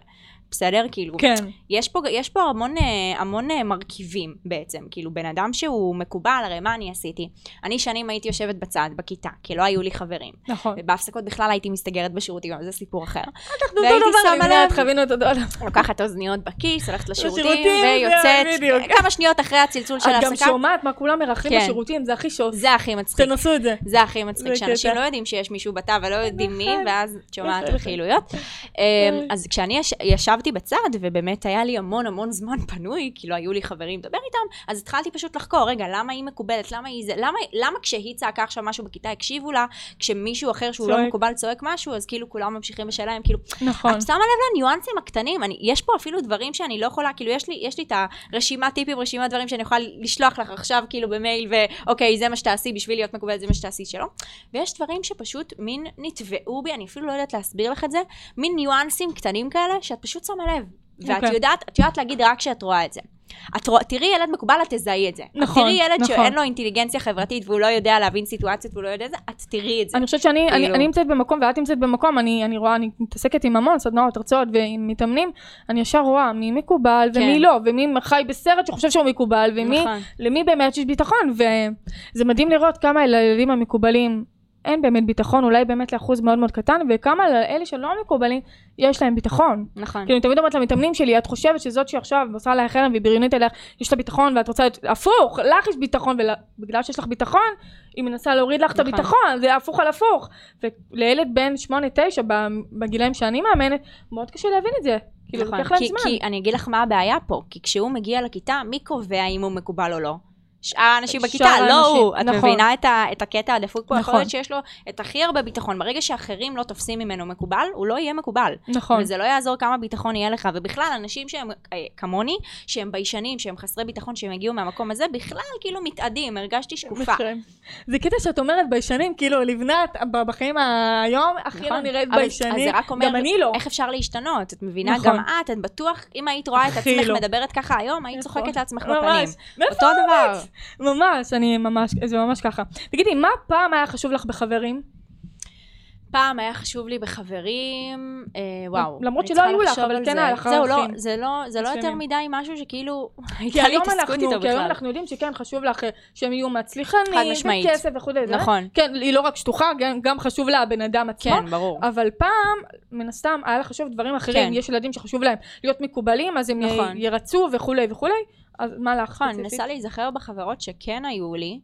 בסדר? כאילו, כן. יש פה, יש פה המון, אה, המון אה, מרכיבים בעצם. כאילו, בן אדם שהוא מקובל, הרי מה אני עשיתי? אני שנים הייתי יושבת בצד, בכיתה, כי לא היו לי חברים. נכון. ובהפסקות בכלל הייתי מסתגרת בשירותים, אבל זה סיפור אחר. אנחנו אותו דבר, אני יודעת. חווינו אותו דבר. לוקחת אוזניות בכיס, הולכת לשירותים, ויוצאת בדיוק. כמה שניות אחרי הצלצול של את גם ההפסקה. שומעת מה כולם מרחים כן. בשירותים, זה הכי שוס. זה הכי מצחיק. תנסו את זה. זה הכי מצחיק, שאנשים. לא יודעים שיש מישהו בתא ולא יודעים מי, נכון. ואז את שומעת. רכילויות. אמ, אז כשאני יש- ישבתי בצד, ובאמת היה לי המון המון זמן פנוי, כי לא היו לי חברים לדבר איתם, אז התחלתי פשוט לחקור, רגע, למה היא מקובלת? למה היא זה? למה- למה כשהיא צעקה עכשיו משהו בכיתה הקשיבו לה, כשמישהו אחר שהוא לא צועק. מקובל צועק משהו, אז כאילו כולם ממשיכים בשאלה, הם כאילו, נכון. את שמה לב לניואנסים הקטנים, אני, יש פה אפילו דברים שאני לא יכולה, כאילו יש לי, יש לי את הרשימת טיפים, רשימת דברים שאני יכולה לשלוח לך עכשיו כאילו במייל, ואוקיי, זה מה שתעשי בשביל להיות מקובלת, זה מה שתעשי שלא. ויש דברים שפשוט מין נטבעו בי, אני אפילו לא יודעת להסביר לך את זה, מין ניואנסים קטנים כאלה, שאת פשוט שמה לב. ואת אוקיי. יודעת, את יודעת להגיד רק כשאת רואה את זה. את רוא, תראי ילד מקובל, את תזהי את זה. נכון, תראי ילד נכון. שאין לו אינטליגנציה חברתית והוא לא יודע להבין סיטואציות והוא לא יודע את זה, את תראי את זה. אני חושבת שאני אני, כאילו. אני נמצאת במקום ואת נמצאת במקום, אני, אני רואה, אני מתעסקת עם המון סדנאות, הרצאות ועם מתאמנים, אני ישר רואה מי מקובל ומי כן. לא, ומי חי בסרט שחושב שהוא מקובל, ומי, נכון. למי באמת יש ביטחון, וזה מדהים לראות כמה לילדים המקובלים אין באמת ביטחון, אולי באמת לאחוז מאוד מאוד קטן, וכמה לאלה שלא מקובלים, יש להם ביטחון. נכון. כאילו, אני תמיד אומרת למתאמנים שלי, את חושבת שזאת שעכשיו עושה עלייך חרם והיא בריונית עליך, יש לה ביטחון ואת רוצה, הפוך, לך יש ביטחון, ובגלל שיש לך ביטחון, היא מנסה להוריד לך את נכון. הביטחון, זה הפוך על הפוך. ולילד בן 8-9, בגילאים שאני מאמנת, מאוד קשה להבין את זה. כאילו, נכון, לוקח להם כי, זמן. כי אני אגיד לך מה הבעיה פה, כי כשהוא מגיע לכיתה, מי קובע אם הוא מקובל או לא? שאר האנשים בכיתה, לא הוא. את נכון. מבינה את, ה, את הקטע הדפוק פה? יכול נכון. להיות שיש לו את הכי הרבה ביטחון. ברגע שאחרים לא תופסים ממנו מקובל, הוא לא יהיה מקובל. נכון. וזה לא יעזור כמה ביטחון יהיה לך. ובכלל, אנשים שהם אה, כמוני, שהם ביישנים, שהם חסרי ביטחון, שהם הגיעו מהמקום הזה, בכלל כאילו מתאדים, הרגשתי שקופה. מקרים. זה קטע שאת אומרת ביישנים, כאילו לבנת בחיים היום הכי נכון. לא נראית אומר גם אני לא. איך אפשר להשתנות? את מבינה? נכון. גם את, את בטוח, אם היית רואה את עצמך לא. מדברת ככה היום, היית נכון. צוחקת לעצמך. בפנים. אותו דבר. ממש, אני ממש, זה ממש ככה. תגידי, מה פעם היה חשוב לך בחברים? פעם היה חשוב לי בחברים, אה, וואו. למרות שלא היו לך, אבל כן. היה לך זהו, לא, ערכים. זה לא, זה לא יותר. מדי משהו שכאילו, הייתה לי התעסקות אנחנו, איתו כי היום בכלל. אנחנו יודעים שכן חשוב לך אה, שהם יהיו חד מצליחנים, משמעית. וכסף וכו'. נכון. כן, היא לא רק שטוחה, גם, חשוב לה הבן אדם עצמו. כן, ברור. אבל פעם, מן הסתם, היה לה חשוב דברים אחרים. כן. יש ילדים שחשוב להם להיות מקובלים, אז הם נכון. ירצו וכולי וכולי. אז מה לך נכון, אני ספציפית? מנסה להיזכר בחברות שכן היו לי.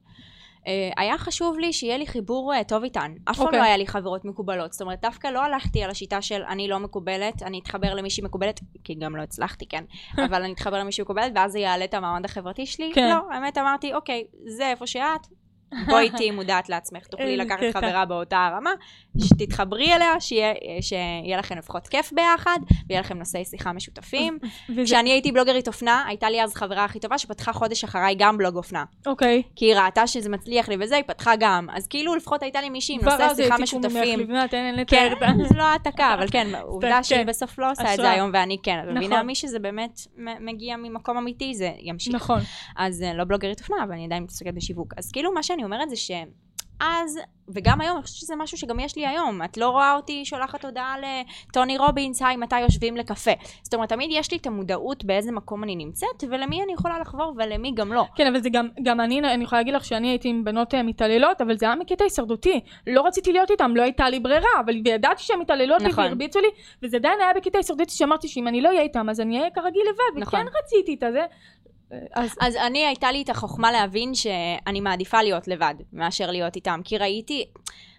אה, היה חשוב לי שיהיה לי חיבור אה, טוב איתן. אף פעם אוקיי. לא היה לי חברות מקובלות. זאת אומרת, דווקא לא הלכתי על השיטה של אני לא מקובלת, אני אתחבר למישהי מקובלת, כי גם לא הצלחתי, כן, אבל אני אתחבר למישהי מקובלת, ואז זה יעלה את המעמד החברתי שלי. כן. לא, האמת אמרתי, אוקיי, זה איפה שאת, בואי תהיי מודעת לעצמך, תוכלי לקחת קטע. חברה באותה הרמה, שתתחברי אליה, שיהיה, שיהיה לכם לפחות כיף ביחד, ויהיה לכם נושאי שיחה משותפים. וזה- כשאני הייתי בלוגרית אופנה, הייתה לי אז חברה הכי טובה שפתחה חודש אחריי גם בלוג אופנה. אוקיי. כי היא ראתה שזה מצליח לי וזה, היא פתחה גם. אז כאילו לפחות הייתה לי מישהי עם נושאי שיחה משותפים. כן. זה לא העתקה, אבל כן, עובדה שהיא כן. בסוף לא עושה את. זה היום ואני כן. את מבינה, נכון. מי שזה באמת מגיע ממקום אמיתי, זה ימשיך. נכון. אז אה, לא בלוגרית אופנה, אבל אני עדיין מתעסקת בשיווק. אז כאילו מה שאני אומרת זה שאז, וגם היום, אני חושבת שזה משהו שגם יש לי היום. את לא רואה אותי שולחת הודעה לטוני רובינס, היי, מתי יושבים לקפה. זאת אומרת, תמיד יש לי את המודעות באיזה מקום אני נמצאת, ולמי אני יכולה לחבור ולמי גם לא. כן, אבל זה גם, גם אני, אני יכולה להגיד לך שאני הייתי עם בנות אה, מתעללות, אבל זה היה מקטע הישרדותי. לא רציתי להיות איתם, לא הייתה לי ברירה, אבל וידעתי שהן מתעללות לי נכון. והרביצו לי, וזה עדיין היה בקטע הישרדותי שאמרתי שאם אני לא אהיה איתם, אז אני אהיה כרגיל לבד, נכון. וכן רציתי את הזה. אז אז אני, הייתה לי את החוכמה להבין שאני מעדיפה להיות לבד, מאשר להיות איתם. כי ראיתי,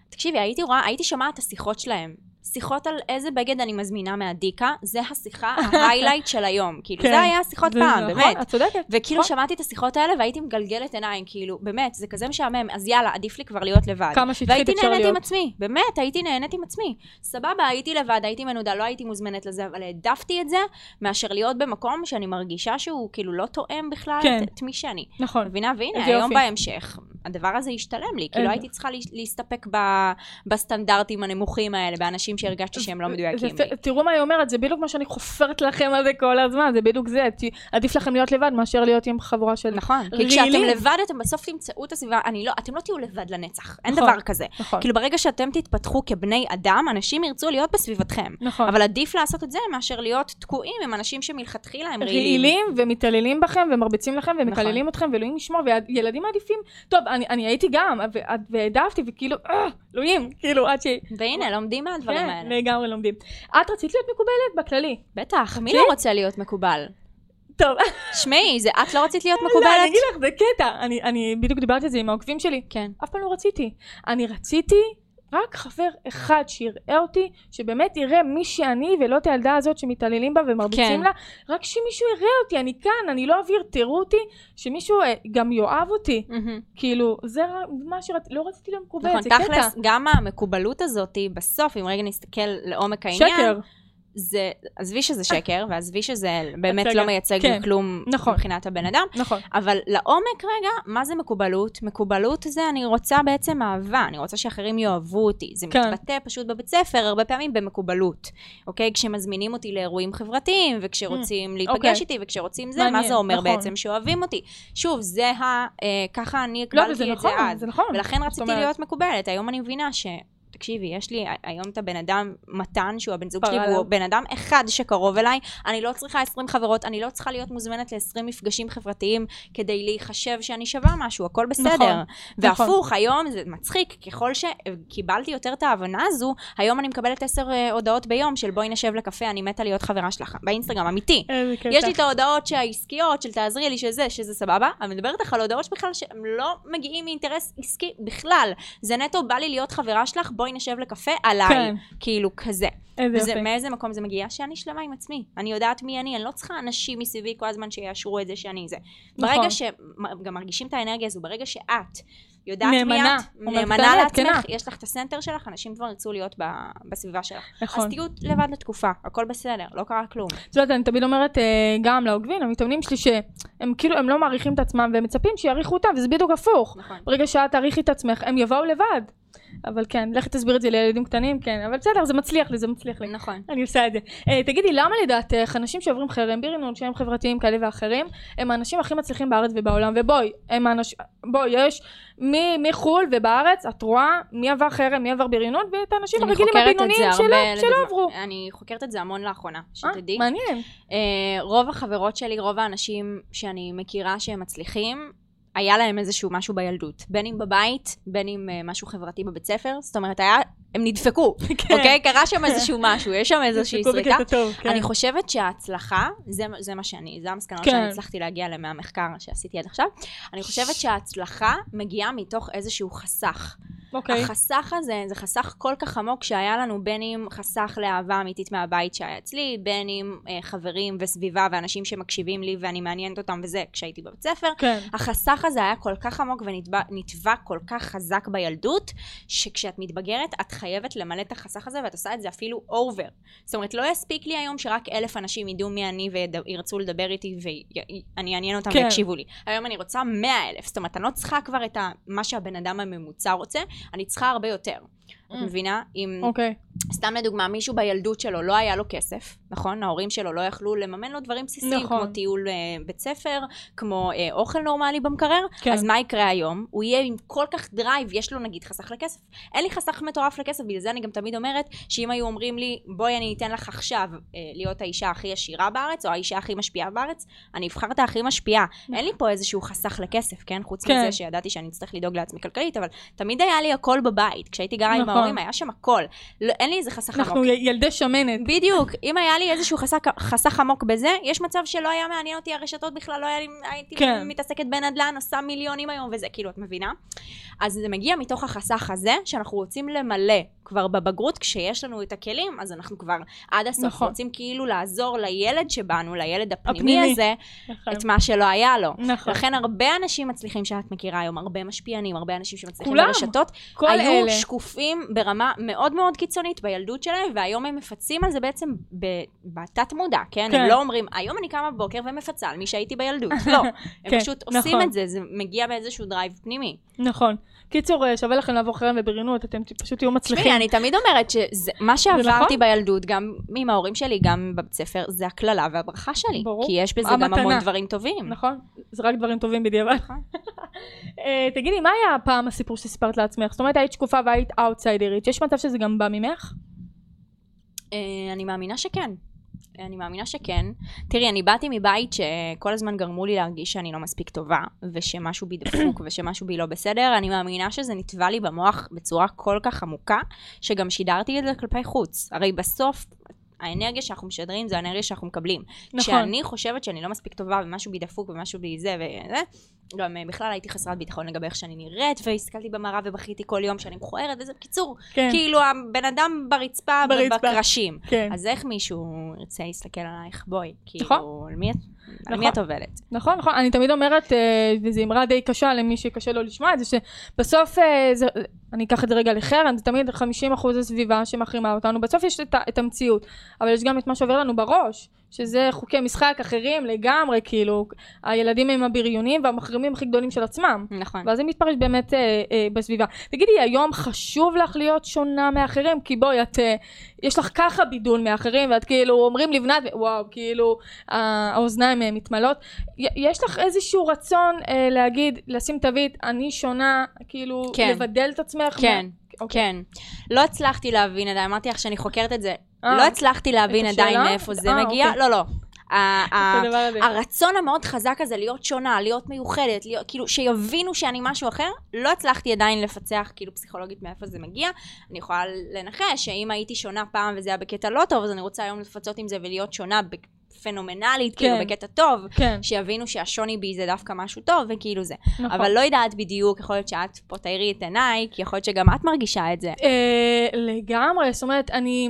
תקשיבי, הייתי רואה, הייתי שומעת את השיחות שלהם. שיחות על איזה בגד אני מזמינה מהדיקה, זה השיחה, ההיילייט של היום. כאילו, כן. זה היה השיחות זה פעם, נכון, באמת. את צודקת. וכאילו נכון. שמעתי את השיחות האלה והייתי מגלגלת עיניים, כאילו, באמת, זה כזה משעמם, אז יאללה, עדיף לי כבר להיות לבד. כמה שטחית והייתי אפשר נהנית עם להיות. עצמי, באמת, הייתי נהנית עם עצמי. סבבה, הייתי לבד, הייתי מנודה, לא הייתי מוזמנת לזה, אבל העדפתי את זה, מאשר להיות במקום שאני מרגישה שהוא כאילו לא תואם בכלל כן. את, מי שאני. נכון. מבינה? והנה, היום יופי. בהמשך. הדבר הזה השתלם לי, כי אה. לא הייתי צריכה לה- להסתפק בסטנדרטים הנמוכים האלה, באנשים שהרגשתי שהם לא מדויקים לי. תראו מה היא אומרת, זה בדיוק מה שאני חופרת לכם על זה כל הזמן, זה בדיוק זה. עדיף לכם להיות לבד מאשר להיות עם חבורה של... נכון, כי רעילים. כשאתם לבד אתם בסוף תמצאו את הסביבה, אני לא, אתם לא תהיו לבד לנצח, אין נכון. דבר כזה. נכון, כאילו ברגע שאתם תתפתחו כבני אדם, אנשים ירצו להיות בסביבתכם. נכון. אבל עדיף לעשות את זה מאשר להיות תקועים עם אנשים שמלכתחילה הם רעילים. רעילים ומתעללים בכם ומרביצים לכם נכון. ומקללים אתכם ואלוהים ישמור וילדים מעדיפים טוב אני, אני הייתי גם והעדפתי וכאילו אה, אלוהים כאילו עד ש... והנה, לומדים מהדברים כן, האלה. לגמרי לומדים. את רצית להיות מקובלת בכללי. בטח, מי אוקיי. לא רוצה להיות מקובל? טוב, שמעי, זה את לא רצית להיות לא, אני מקובלת? אגיד לך, זה קטע. אני, אני בדיוק דיברתי על זה עם העוקבים שלי. כן. אף פעם לא רציתי. אני רציתי רק חבר אחד שיראה אותי, שבאמת יראה מי שאני ולא את הילדה הזאת שמתעללים בה ומרביצים כן. לה, רק שמישהו יראה אותי, אני כאן, אני לא אוויר, תראו אותי, שמישהו אה, גם יאהב אותי. מהמם. כאילו, זה מה שרציתי, לא רציתי להיות מקובלת, נכון, זה קטע. תכלס, גם המקובלות הזאת, בסוף, אם רגע נסתכל לעומק העניין, שקר. זה, עזבי שזה שקר, ועזבי שזה באמת הצגה. לא מייצג כן. כלום נכון. מבחינת הבן אדם, נכון. אבל לעומק רגע, מה זה מקובלות? מקובלות זה אני רוצה בעצם אהבה, אני רוצה שאחרים יאהבו אותי. זה כן. מתבטא פשוט בבית ספר, הרבה פעמים במקובלות. אוקיי? כשמזמינים אותי לאירועים חברתיים, וכשרוצים להיפגש אוקיי. איתי, וכשרוצים זה, מה מעניין, זה אומר נכון. בעצם? שאוהבים אותי. שוב, זה ה... אה, ככה אני לא, הקבלתי זה את נכון, זה אז. זה נכון. ולכן רציתי אומרת- להיות מקובלת. היום אני מבינה ש... תקשיבי, יש לי היום את הבן אדם מתן, שהוא הבן זוג שלי, והוא. בן אדם אחד שקרוב אליי. אני לא צריכה 20 חברות, אני לא צריכה להיות מוזמנת ל-20 מפגשים חברתיים כדי להיחשב שאני שווה משהו, הכל בסדר. נכון, והפוך, היום זה מצחיק, ככל שקיבלתי יותר את ההבנה הזו, היום אני מקבלת 10 אה, הודעות ביום של בואי נשב לקפה, אני מתה להיות חברה שלך, באינסטגרם, אמיתי. יש לי את ההודעות העסקיות של תעזרי לי שזה, שזה סבבה, אני מדברת איתך על הודעות שבכלל שהם לא מגיעים מאינטרס עסקי בכלל. זה נטו בא לי להיות חברה שלך, בואי נשב לקפה עליי. כן. כאילו כזה. איזה וזה, יופי. מאיזה מקום זה מגיע? שאני שלמה עם עצמי. אני יודעת מי אני, אני לא צריכה אנשים מסביבי כל הזמן שיאשרו את זה שאני זה. נכון. ברגע שגם מרגישים את האנרגיה הזו, ברגע שאת יודעת נאמנה. מי את, נאמנה "תענה, לעצמך, כנה." יש לך את הסנטר שלך, אנשים כבר ירצו להיות ב- בסביבה שלך. נכון. אז תהיו לבד לתקופה, הכל בסדר, לא קרה כלום. את יודעת, אני תמיד אומרת אה, גם לעוקבים, למתאמנים שלי, שהם כאילו, הם לא מעריכים את עצמם והם מצפים שיעריכו אותם, וזה בדיוק הפוך. נכון. ברגע שאת תעריכי את עצמך, הם יבואו לבד. אבל כן, לכי תסביר את זה לילדים קטנים, כן, אבל בסדר, זה מצליח לי, זה מצליח לי. נכון. אני עושה את זה. אה, תגידי, למה לדעתך אנשים שעוברים חרם, בריונות, שהם חברתיים כאלה ואחרים, הם האנשים הכי מצליחים בארץ ובעולם, ובואי, הם האנשים, בואי, יש מ- מחו"ל ובארץ, את רואה מי עבר חרם, מי עבר בריונות, ואת האנשים הרגילים הבינוניים שלא, הרבה, שלא לדוגמה. עברו. אני חוקרת את זה המון לאחרונה, אה, שתדעי. מעניין. אה, רוב החברות שלי, רוב האנשים שאני מכירה שהם מצליחים, היה להם איזשהו משהו בילדות. בין אם בבית, בין אם אה, משהו חברתי בבית ספר. זאת אומרת, היה, הם נדפקו, אוקיי? קרה שם איזשהו משהו, יש שם איזושהי סריקה. טוב, כן. אני חושבת שההצלחה, זה, זה מה שאני, זה המסקנות כן. שאני הצלחתי להגיע אליהן מהמחקר שעשיתי עד עכשיו. אני חושבת שההצלחה מגיעה מתוך איזשהו חסך. אוקיי. החסך הזה, זה חסך כל כך עמוק שהיה לנו, בין אם חסך לאהבה אמיתית מהבית שהיה אצלי, בין אם אה, חברים וסביבה ואנשים שמקשיבים לי ואני מעניינת אותם וזה, כשהייתי בבית ספר. כן. החסך הזה היה כל כך עמוק ונטבע כל כך חזק בילדות, שכשאת מתבגרת את חייבת למלא את החסך הזה ואת עושה את זה אפילו אובר. זאת אומרת, לא יספיק לי היום שרק אלף אנשים ידעו מי אני וירצו לדבר איתי ואני אעניין אותם כן. ויקשיבו לי. היום אני רוצה מאה אלף, זאת אומרת, אני לא צריכה כבר את ה- מה שהבן אדם הממוצע רוצה, אני צריכה הרבה יותר. את אממ. מבינה? אם אוקיי. סתם לדוגמה, מישהו בילדות שלו לא היה לו כסף, נכון? ההורים שלו לא יכלו לממן לו דברים בסיסיים, נכון. כמו טיול אה, בית ספר, כמו אה, אוכל נורמלי במקרר, כן. אז מה יקרה היום? הוא יהיה עם כל כך drive, יש לו נגיד חסך לכסף. אין לי חסך מטורף לכסף, בגלל זה אני גם תמיד אומרת, שאם היו אומרים לי, בואי אני אתן לך עכשיו אה, להיות האישה הכי עשירה בארץ, או האישה הכי משפיעה בארץ, אני אבחר את הכי משפיעה. אין לי פה איזשהו חסך לכסף, כן? חוץ כן. מזה שידעתי שאני אצטרך לדאוג לעצמי כלכלית, אבל תמיד היה לי הכל בבית. כשהייתי גרה עם נכון. ההורים, היה שם הכל. לא, אין לי איזה חסך עמוק. אנחנו ילדי שמנת. בדיוק, אם היה לי איזשהו חסך, חסך עמוק בזה, יש מצב שלא היה מעניין אותי הרשתות בכלל, לא היה לי, הייתי כן. מתעסקת בנדל"ן, עושה מיליונים היום וזה, כאילו, את מבינה? אז זה מגיע מתוך החסך הזה, שאנחנו רוצים למלא כבר בבגרות, כשיש לנו את הכלים, אז אנחנו כבר עד הסוף נכון. רוצים כאילו לעזור לילד שבנו, לילד הפנימי, הפנימי. הזה, נכון. את מה שלא היה לו. נכון. לכן הרבה אנשים מצליחים שאת מכירה היום, הרבה משפיענים, הרבה אנשים שמצליחים כולם. ברשתות, כל היו אלה. שקופים פגועים ברמה מאוד מאוד קיצונית בילדות שלהם, והיום הם מפצים על זה בעצם בתת מודע, כן? כן. הם לא אומרים, היום אני קמה בבוקר ומפצה על מי שהייתי בילדות. לא. הם כן, פשוט עושים נכון. את זה, זה מגיע באיזשהו דרייב פנימי. נכון. קיצור, אה, שווה לכם לעבור חרם ובריונות, אתם פשוט תהיו מצליחים. תשמעי, אני תמיד אומרת שמה נכון? שעברתי בילדות, גם עם ההורים שלי, גם בבית ספר, זה הקללה והברכה שלי. ברור. כי יש בזה גם. המון דברים טובים. נכון? זה רק דברים טובים בדיעבד. נכון. אה, תגידי, מה היה פעם הסיפור שסיפרת לעצמך? זאת אומרת, היית שקופה והיית אאוטסיידרית. יש מצב שזה גם בא ממך? אה, אני מאמינה שכן. אני מאמינה שכן. תראי, אני באתי מבית שכל הזמן גרמו לי להרגיש שאני לא מספיק טובה, ושמשהו בי דפוק, ושמשהו בי לא בסדר. אני מאמינה שזה נטבע לי במוח בצורה כל כך עמוקה, שגם שידרתי את זה כלפי חוץ. הרי בסוף, האנרגיה שאנחנו משדרים זה האנרגיה שאנחנו מקבלים. נכון. כשאני חושבת שאני לא מספיק טובה, ומשהו בי דפוק, ומשהו בי זה וזה, גם אה, בכלל הייתי חסרת ביטחון לגבי איך שאני נראית, והסתכלתי במראה ובכיתי כל יום שאני מכוערת, וזה בקיצור, כן. כאילו הבן אדם ברצפה, ברצפה. בקרשים. כן. אז איך מישהו ירצה להסתכל עלייך? בואי, נכון. כאילו, על מי את- על מי נכון. את עובדת? נכון, נכון. אני תמיד אומרת, אה, וזו אמרה די קשה למי שקשה לו לשמוע את זה, שבסוף, אה, זה, אני אקח את זה רגע לחרם, זה תמיד 50% הסביבה שמחרימה אותנו. בסוף יש את, את המציאות, אבל יש גם את מה שעובר לנו בראש, שזה חוקי משחק אחרים לגמרי, כאילו, הילדים הם הבריונים והמחרימים הכי גדולים של עצמם. נכון. ואז זה מתפרש באמת אה, אה, בסביבה. תגידי, היום חשוב לך להיות שונה מאחרים? כי בואי, את, אה, יש לך ככה בידול מאחרים, ואת כאילו, אומרים לבנת, וואו, כאילו, אה, האוזניים אה, מתמלאות. י- יש לך איזשהו רצון אה, להגיד, לשים תווית, אני שונה, כאילו, כן. לבדל את עצמך? כן, מה- אוקיי. כן. לא הצלחתי להבין עדיין, אמרתי לך שאני חוקרת את זה. אה. לא הצלחתי להבין עדיין? מאיפה זה אה, מגיע. אוקיי. לא, לא. הרצון המאוד חזק הזה להיות שונה, להיות מיוחדת, להיות, כאילו שיבינו שאני משהו אחר, לא הצלחתי עדיין לפצח כאילו פסיכולוגית מאיפה זה מגיע. אני יכולה לנחש שאם הייתי שונה פעם וזה היה בקטע לא טוב, אז אני רוצה היום לפצות עם זה ולהיות שונה פנומנלית, כאילו כן. בקטע טוב, כן, שיבינו שהשוני בי זה דווקא משהו טוב, וכאילו זה. נכון. אבל לא יודעת בדיוק, יכול להיות שאת פה תאירי את עיניי, כי יכול להיות שגם את מרגישה את זה. אה, לגמרי, זאת אומרת, אני...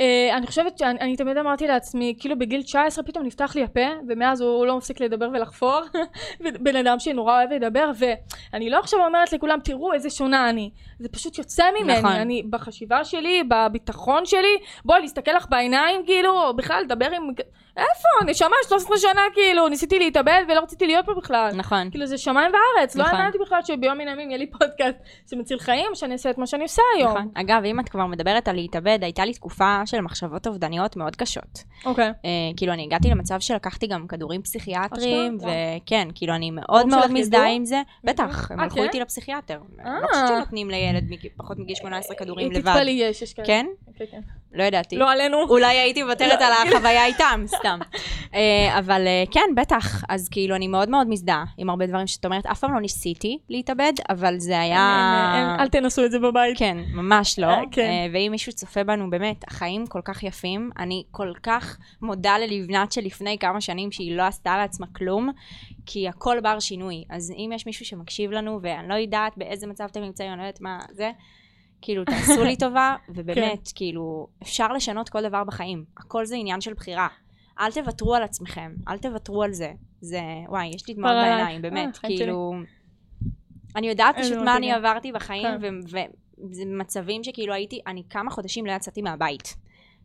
אה, אני חושבת שאני אני תמיד אמרתי לעצמי, כאילו בגיל 19 פתאום נפתח לי הפה, ומאז הוא לא מפסיק לדבר ולחפור. בן אדם שנורא אוהב לדבר, ואני לא עכשיו אומרת לכולם, תראו איזה שונה אני. זה פשוט יוצא ממני. נכון. אני בחשיבה שלי, בביטחון שלי, בואי, להסתכל לך בעיניים, כאילו, בכלל, לדבר עם... איפה? נשמה, 13 שנה, כאילו, ניסיתי להתאבד ולא רציתי להיות פה בכלל. נכון. כאילו זה שמיים וארץ, לא נכון. האמנתי בכלל שביום מן הימים יהיה לי פודקאסט שמציל חיים, שאני אעשה את מה שאני עושה היום. נכון. אגב, אם את כבר מדברת על להתאבד, הייתה לי תקופה של מחשבות אובדניות מאוד קשות. אוקיי. אה, כאילו, אני הגעתי למצב שלקחתי גם כדורים פסיכיאטריים? וכן, כאילו, אני מאוד מאוד מזדהה? עם זה. בטח, הם אה, הלכו כן? איתי לפסיכיאטר. לא חושבת שנותנים לילד פחות מגיל 18 כדורים לבד. תתפלאי, יש, יש כאלה. כן? לא ידעתי. לא עלינו. אולי הייתי מוותרת לא, על החוויה איתם, סתם. אה, אבל אה, כן, בטח. אז כאילו, אני מאוד מאוד מזדהה עם הרבה דברים שאת אומרת. אף פעם לא ניסיתי להתאבד, אבל זה היה... אל תנסו את זה בבית. כן, ממש לא. אה, כן. ואם מישהו צופה בנו, באמת, החיים כל כך יפים. אני כל כך מודה ללבנת שלפני כמה שנים שהיא לא עשתה לעצמה כלום, כי הכל בר שינוי. אז אם יש מישהו שמקשיב לנו, ואני לא יודעת באיזה מצב אתם נמצאים, אני לא יודעת מה זה, כאילו, תעשו לי טובה, ובאמת, כן. כאילו, אפשר לשנות כל דבר בחיים. הכל זה עניין של בחירה. אל תוותרו על עצמכם, אל תוותרו על זה. זה, וואי, יש לי דמעות. בעיניים, אה, באמת, שלי. כאילו... אני יודעת פשוט מה אני. עברתי בחיים, כן. ו- וזה מצבים שכאילו הייתי, אני כמה חודשים לא יצאתי מהבית.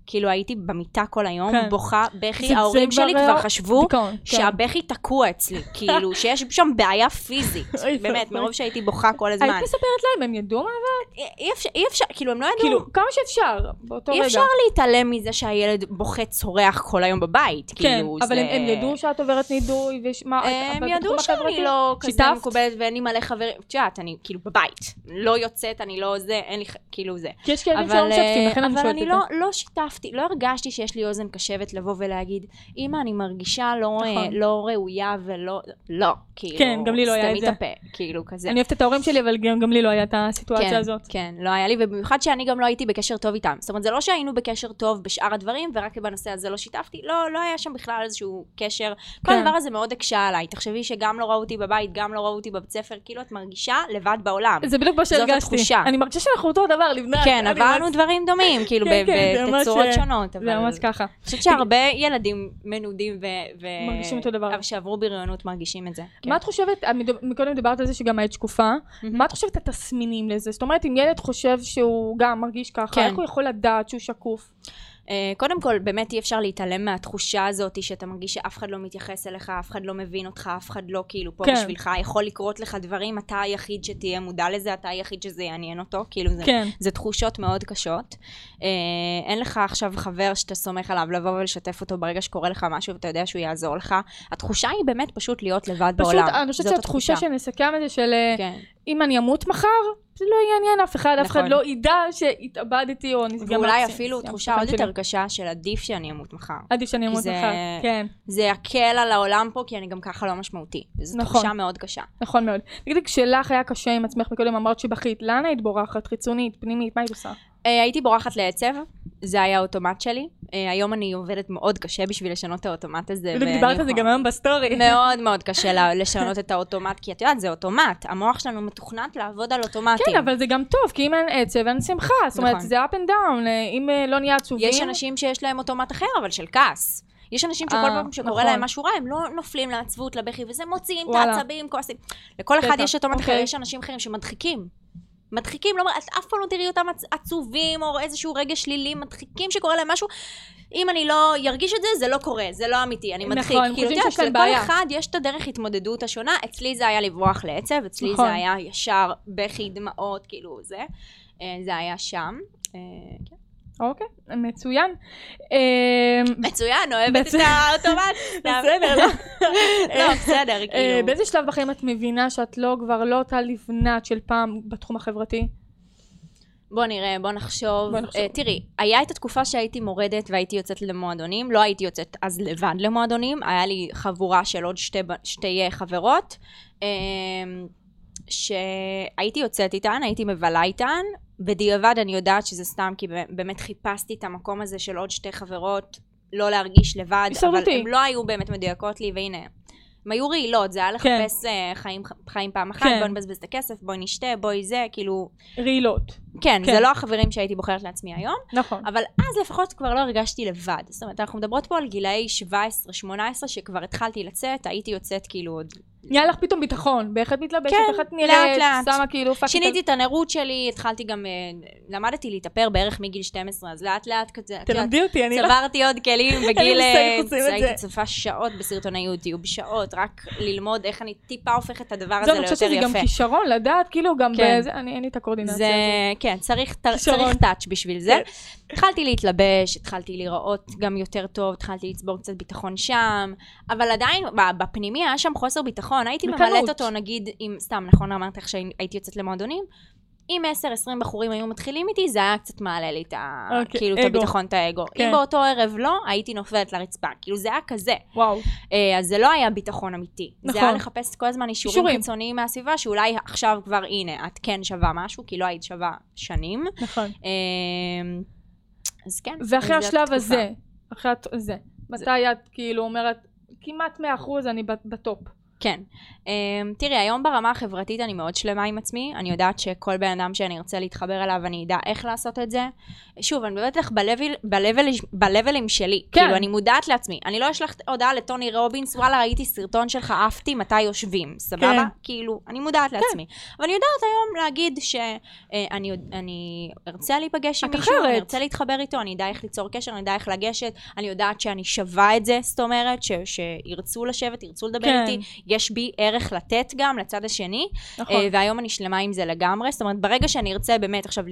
כאילו הייתי במיטה כל היום, כן. בוכה, בכי, ההורים שלי כבר, כבר חשבו דיכאון, כן. שהבכי תקוע אצלי, כאילו שיש שם בעיה פיזית, באמת. מרוב שהייתי בוכה כל הזמן. היית מספרת להם, הם ידעו מה עבר? אי- אפשר, אי אפשר, כאילו הם לא ידעו. כאילו, כמה שאפשר, באותו רגע. אי אפשר להתעלם מזה שהילד בוכה צורח כל היום בבית, כן, כאילו אבל זה... הם הם ידעו שאת עוברת נידוי, ומה... הם ידעו? שאני לא כזה? מקובלת ואין לי מלא חברים, את יודעת, אני כאילו בבית, לא יוצאת, אני לא זה, אין לי, כאילו זה. כי יש כאבים אבל, שלא משתפים, אה, לכן אני אבל שואלת אני את לא, זה. לא שיתפתי, לא הרגשתי שיש לי אוזן קשבת לבוא ולהגיד, אמא, אני מרגישה לא, נכון. אה, לא ראויה ולא, לא, כאילו, כן, גם לי לא היה את סתמי זה. הפה, כאילו כזה. אני אוהבת את ההורים שלי, אבל גם גם לי לא היה את הסיטואציה כן, הזאת. כן, לא היה לי, ובמיוחד שאני גם לא הייתי בקשר טוב איתם. זאת אומרת, זה לא שהיינו בקשר טוב בשאר הדברים, ורק בנושא הזה לא שיתפתי, לא, לא היה שם בכלל איזשהו קשר. כל כן. הדבר הזה מאוד הקשה עליי. תחשבי שגם לא ראו אותי בבית, גם לא ראו אותי בבית ספר, כאילו את מרגישה לבד בעולם. זה בדיוק מה זאת שהרגשתי. התחושה. אני מרגישה שאנחנו אותו דבר, לבנת. כן, עברנו ממש- דברים דומים, כאילו, כן, כן, זה ממש, בתצורות בצורות שונות, אבל... זה ממש ככה. אני חושבת שהרבה ילדים מנודים ו... ו- מרגישים אותו דבר. שעברו בריונות מרגישים את זה. כן. מה את חושבת, מקודם דיברת על זה שגם היית שקופה. מה את חושבת התסמינים לזה? זאת אומרת, אם ילד חושב שהוא גם מרגיש ככה, כן. איך הוא יכול לדעת שהוא שקוף? אה, קודם כל, באמת אי אפשר להתעלם מהתחושה הזאת שאתה מרגיש שאף אחד לא מתייחס אליך, אף אחד לא מבין אותך, אף אחד לא כאילו פה כן. בשבילך, יכול לקרות לך דברים, אתה היחיד שתהיה מודע לזה, אתה היחיד שזה יעניין אותו, כאילו זה, כן. זה תחושות מאוד קשות. אה, אין לך עכשיו חבר שאתה סומך עליו לבוא ולשתף אותו ברגע שקורה לך משהו ואתה יודע שהוא יעזור לך. התחושה היא באמת פשוט להיות לבד פשוט, בעולם. אני חושבת שהתחושה התחושה. שנסכם את זה של אה, כן. אם אני אמות מחר, זה לא יעניין אף אחד, אף אחד נכון. לא ידע שהתאבדתי או נסגר ואולי מהפסים. אפילו סיימתי תחושה את עוד יותר. קשה של עדיף שאני אמות מחר. עדיף שאני אמות זה- מחר, כן, זה יקל על העולם פה, כי אני גם ככה לא משמעותי. זו נכון. תחושה מאוד קשה. נכון מאוד. תגידי, כשלך היה קשה עם עצמך מקודם, אמרת שבכית, לאן היית בורחת? חיצונית, פנימית, מה היית עושה? אה, הייתי בורחת לעצב, זה היה האוטומט שלי. אה, היום אני עובדת מאוד קשה בשביל לשנות את האוטומט הזה. בדיוק דיברת על זה גם היום בסטורי. מאוד מאוד קשה לשנות את האוטומט, כי את יודעת, זה אוטומט. המוח שלנו מתוכנת לעבוד על אוטומטים. כן, אבל זה גם טוב, כי אם אין עצב, אין שמחה. זאת אומרת, נכון. זה up and down. אה, אם לא נהיה עצובים... יש אנשים שיש להם אוטומט אחר, אבל של כעס. יש אנשים שכל פעם שקורה נכון. להם משהו רע, הם לא נופלים לעצבות, לבכי, וזה מוציאים את. העצבים, כועסים. לכל אחד יש אוטומט אחר, אוקיי. יש אנשים אחרים שמדחיקים. מדחיקים, לא, את אף פעם לא תראי אותם עצ- עצובים, או איזשהו רגע שלילי, מדחיקים שקורה להם משהו. אם אני לא ארגיש את זה, זה לא קורה, זה לא אמיתי, אני נכון, מדחיק. הם כאילו, יודעת, שיש להם לכל בעיה. אחד יש את הדרך התמודדות השונה. אצלי זה היה לברוח לעצב, אצלי נכון. זה היה ישר בכי, דמעות, כאילו זה. אה, זה היה שם. אה, כן. אוקיי, מצוין. אה, מצוין, אוהבת את. האוטומט. בסדר, לא. לא, בסדר, אה, כאילו. באיזה שלב בחיים את מבינה שאת לא, כבר לא אותה לבנת של פעם בתחום החברתי? בוא נראה, בוא נחשוב. בוא נחשוב. אה, תראי, היה את התקופה שהייתי מורדת והייתי יוצאת למועדונים, לא הייתי יוצאת אז לבד למועדונים, היה לי חבורה של עוד שתי, שתי אה, חברות, אה, שהייתי יוצאת איתן, הייתי מבלה איתן, בדיעבד אני יודעת שזה סתם כי באמת חיפשתי את המקום הזה של עוד שתי חברות, לא להרגיש לבד, אבל. הן לא היו באמת מדויקות לי, והנה. הן היו רעילות, זה היה כן. לחפש אה, חיים, חיים פעם אחת, כן. בואי נבזבז את הכסף, בואי נשתה, בואי זה, כאילו, רעילות. כן, כן. זה לא החברים שהייתי בוחרת לעצמי היום, נכון. אבל אז לפחות כבר לא הרגשתי לבד. זאת אומרת, אנחנו מדברות פה על גילאי 17-18, שכבר התחלתי לצאת, הייתי יוצאת כאילו עוד... נהיה לך פתאום ביטחון, באיך את מתלבשת, כן, את נראית, לאט, לאט. שמה כאילו fucking... שיניתי את הנראות שלי, התחלתי גם... אה, למדתי להתאפר בערך מגיל 12, אז לאט לאט כזה... תלמדי אותי, אני לא... צברתי עוד כלים בגיל... אה, זה. הייתי צופה שעות בסרטוני יוטיוב, שעות, רק ללמוד איך אני טיפה הופכת את הדבר הזה זהו, אני חושבת ליותר שזה גם יפה. כישרון, לדעת, כאילו גם כן. אין לי את הקואורדינציה. זה, הזאת. כן, צריך. צריך טאץ' בשביל זה. כן. התחלתי להתלבש, התחלתי לראות גם יותר טוב, התחלתי לצבור קצת ביטחון שם, אבל עדיין, בפנימי היה שם חוסר ביטחון, הייתי. ממלאת אותו נגיד, אם, סתם, נכון אמרת איך שהייתי יוצאת למועדונים? אם 10-20 בחורים היו מתחילים איתי, זה היה קצת מעלה לי את ה... אוקיי, כאילו, את אגו. הביטחון, את האגו. כן. אם באותו ערב לא, הייתי נופלת לרצפה. כאילו, זה היה כזה. וואו. אה, אז זה לא היה ביטחון אמיתי. זה נכון. היה לחפש כל הזמן אישורים אישורים. חיצוניים מהסביבה, שאולי עכשיו כבר, הנה, את כן שווה משהו, כי לא היית שווה שנים. נכון. אמ, אז כן. ואחרי השלב התקופה. הזה, אחרי זה, מתי את כאילו אומרת, כמעט 100% אני בטופ. כן. Um, תראי, היום ברמה החברתית אני מאוד שלמה עם עצמי. אני יודעת שכל בן אדם שאני ארצה להתחבר אליו, אני אדע איך לעשות את זה. שוב, אני ב-level- ב-level- ב-levelים שלי. כן. כאילו, אני מודעת לעצמי. אני לא אשלח הודעה לטוני רובינס, וואלה, ראיתי סרטון שלך, עפתי, מתי יושבים. סבבה? כן. כאילו, אני מודעת לעצמי. אבל אני יודעת היום להגיד שאני אני ארצה להיפגש עם מישהו, אני אחרת. ארצה להתחבר איתו, אני אדע איך ליצור קשר, אני אדע איך לגשת, אני יודעת שאני שווה את זה, זאת אומרת, ש- שירצו לשבת, ירצו לדבר כן. איתי. יש בי ערך לתת גם לצד השני, נכון. אה, והיום אני שלמה עם זה לגמרי. זאת אומרת, ברגע שאני ארצה באמת עכשיו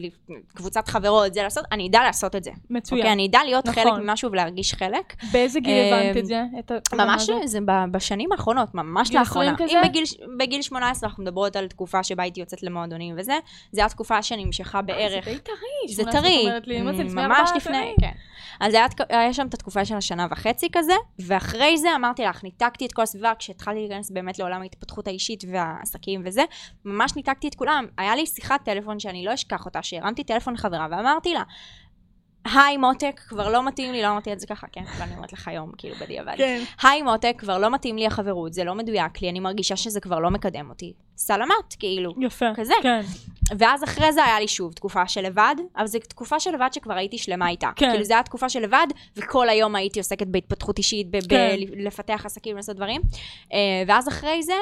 קבוצת חברות, זה לעשות, אני אדע לעשות את זה. מצוין. אוקיי, אני אדע להיות נכון. חלק ממשהו ולהרגיש חלק. באיזה גיל אה, הבנת את זה? את ממש? זה בשנים האחרונות, ממש גיל לאחרונה. 20 כזה? אם בגיל, בגיל 18 אנחנו מדברות על תקופה שבה הייתי יוצאת למועדונים וזה, זו הייתה תקופה שנמשכה בערך. זה די טרי. זה 18 טרי, ממש לפני? כן. אז היה שם את התקופה של השנה וחצי כזה, ואחרי זה אמרתי לך, ניתקתי את כל הסביבה, כשהתחלתי להיכנס באמת לעולם ההתפתחות האישית והעסקים וזה, ממש ניתקתי את כולם. היה לי שיחת טלפון שאני לא אשכח אותה, שהרמתי טלפון לחברה ואמרתי לה, היי מותק, כבר לא מתאים לי, לא אמרתי את זה ככה, כן? ואני אומרת לך היום, כאילו בדיעבד. כן. היי מותק, כבר לא מתאים לי החברות, זה לא מדויק לי, אני מרגישה שזה כבר לא מקדם אותי. סלמת, כאילו. יפה. כזה. כן. ואז אחרי זה היה לי שוב תקופה של לבד, אבל זו תקופה של לבד שכבר הייתי שלמה איתה. כן. כאילו זו הייתה תקופה של לבד, וכל היום הייתי עוסקת בהתפתחות אישית, ב- כן. בלפתח עסקים, לעשות דברים. אה, ואז אחרי זה,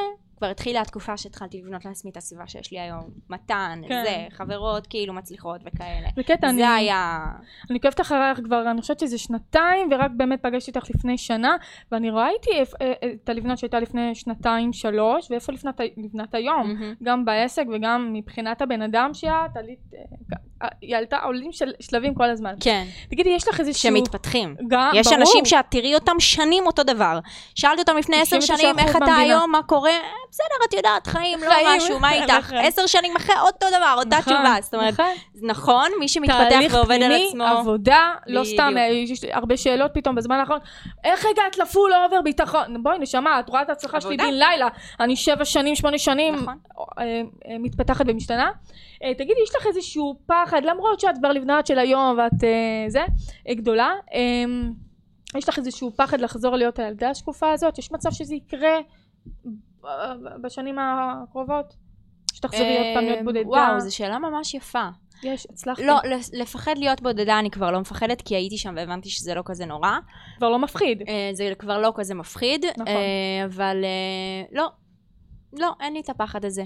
כבר התחילה התקופה שהתחלתי לבנות לעצמי את הסביבה שיש לי היום. מתן, כן. זה, חברות כאילו מצליחות וכאלה. זה קטע, אני, זה היה... אני עוקבת אחרייך כבר, אני חושבת שזה שנתיים, ורק באמת פגשתי אותך לפני שנה, ואני ראיתי אה, אה, את הלבנת שהייתה לפני שנתיים, שלוש, ואיפה לבנת, לבנת היום. מהמם. גם בעסק וגם מבחינת הבן אדם שאת, עלית, אה, היא עלתה, עולים של שלבים כל הזמן. כן, תגידי, יש לך איזשהו... שמתפתחים. גם, יש ברור. אנשים שאת תראי אותם שנים אותו דבר. שאלתי אותם לפני עשר 99% שנים, איך אתה. היום, מה קורה? "אה, בסדר, את יודעת, חיים, לא משהו, מה איתך? נכון. עשר שנים אחרי, אותו דבר, אותה נכון, תשובה. זאת אומרת, נכון. נכון, מי שמתפתח תהליך ועובד על פנימי, עצמו. עבודה, לא. סתם, אה, יש הרבה שאלות פתאום בזמן האחרון. איך הגעת לפול אובר ביטחון? בואי נשמה, את רואה את ההצלחה שלי. בן לילה. אני שבע שנים, שמונה שנים. אה, מתפתחת ומשתנה. תגידי, יש לך איזשהו פחד, למרות שאת כבר לבנת של היום ואת אה, זה, אה, גדולה, אה, יש לך איזשהו פחד לחזור להיות הילדה השקופה הזאת? יש מצב שזה יקרה אה, בשנים הקרובות? שתחזרי עוד פעם להיות אה, בודדה? וואו, זו שאלה ממש יפה. יש, הצלחתי. לא, לפחד להיות בודדה אני כבר לא מפחדת, כי הייתי שם והבנתי שזה לא כזה נורא. כבר לא מפחיד. זה כבר לא כזה מפחיד. נכון. אבל לא, לא, אין לי את הפחד הזה.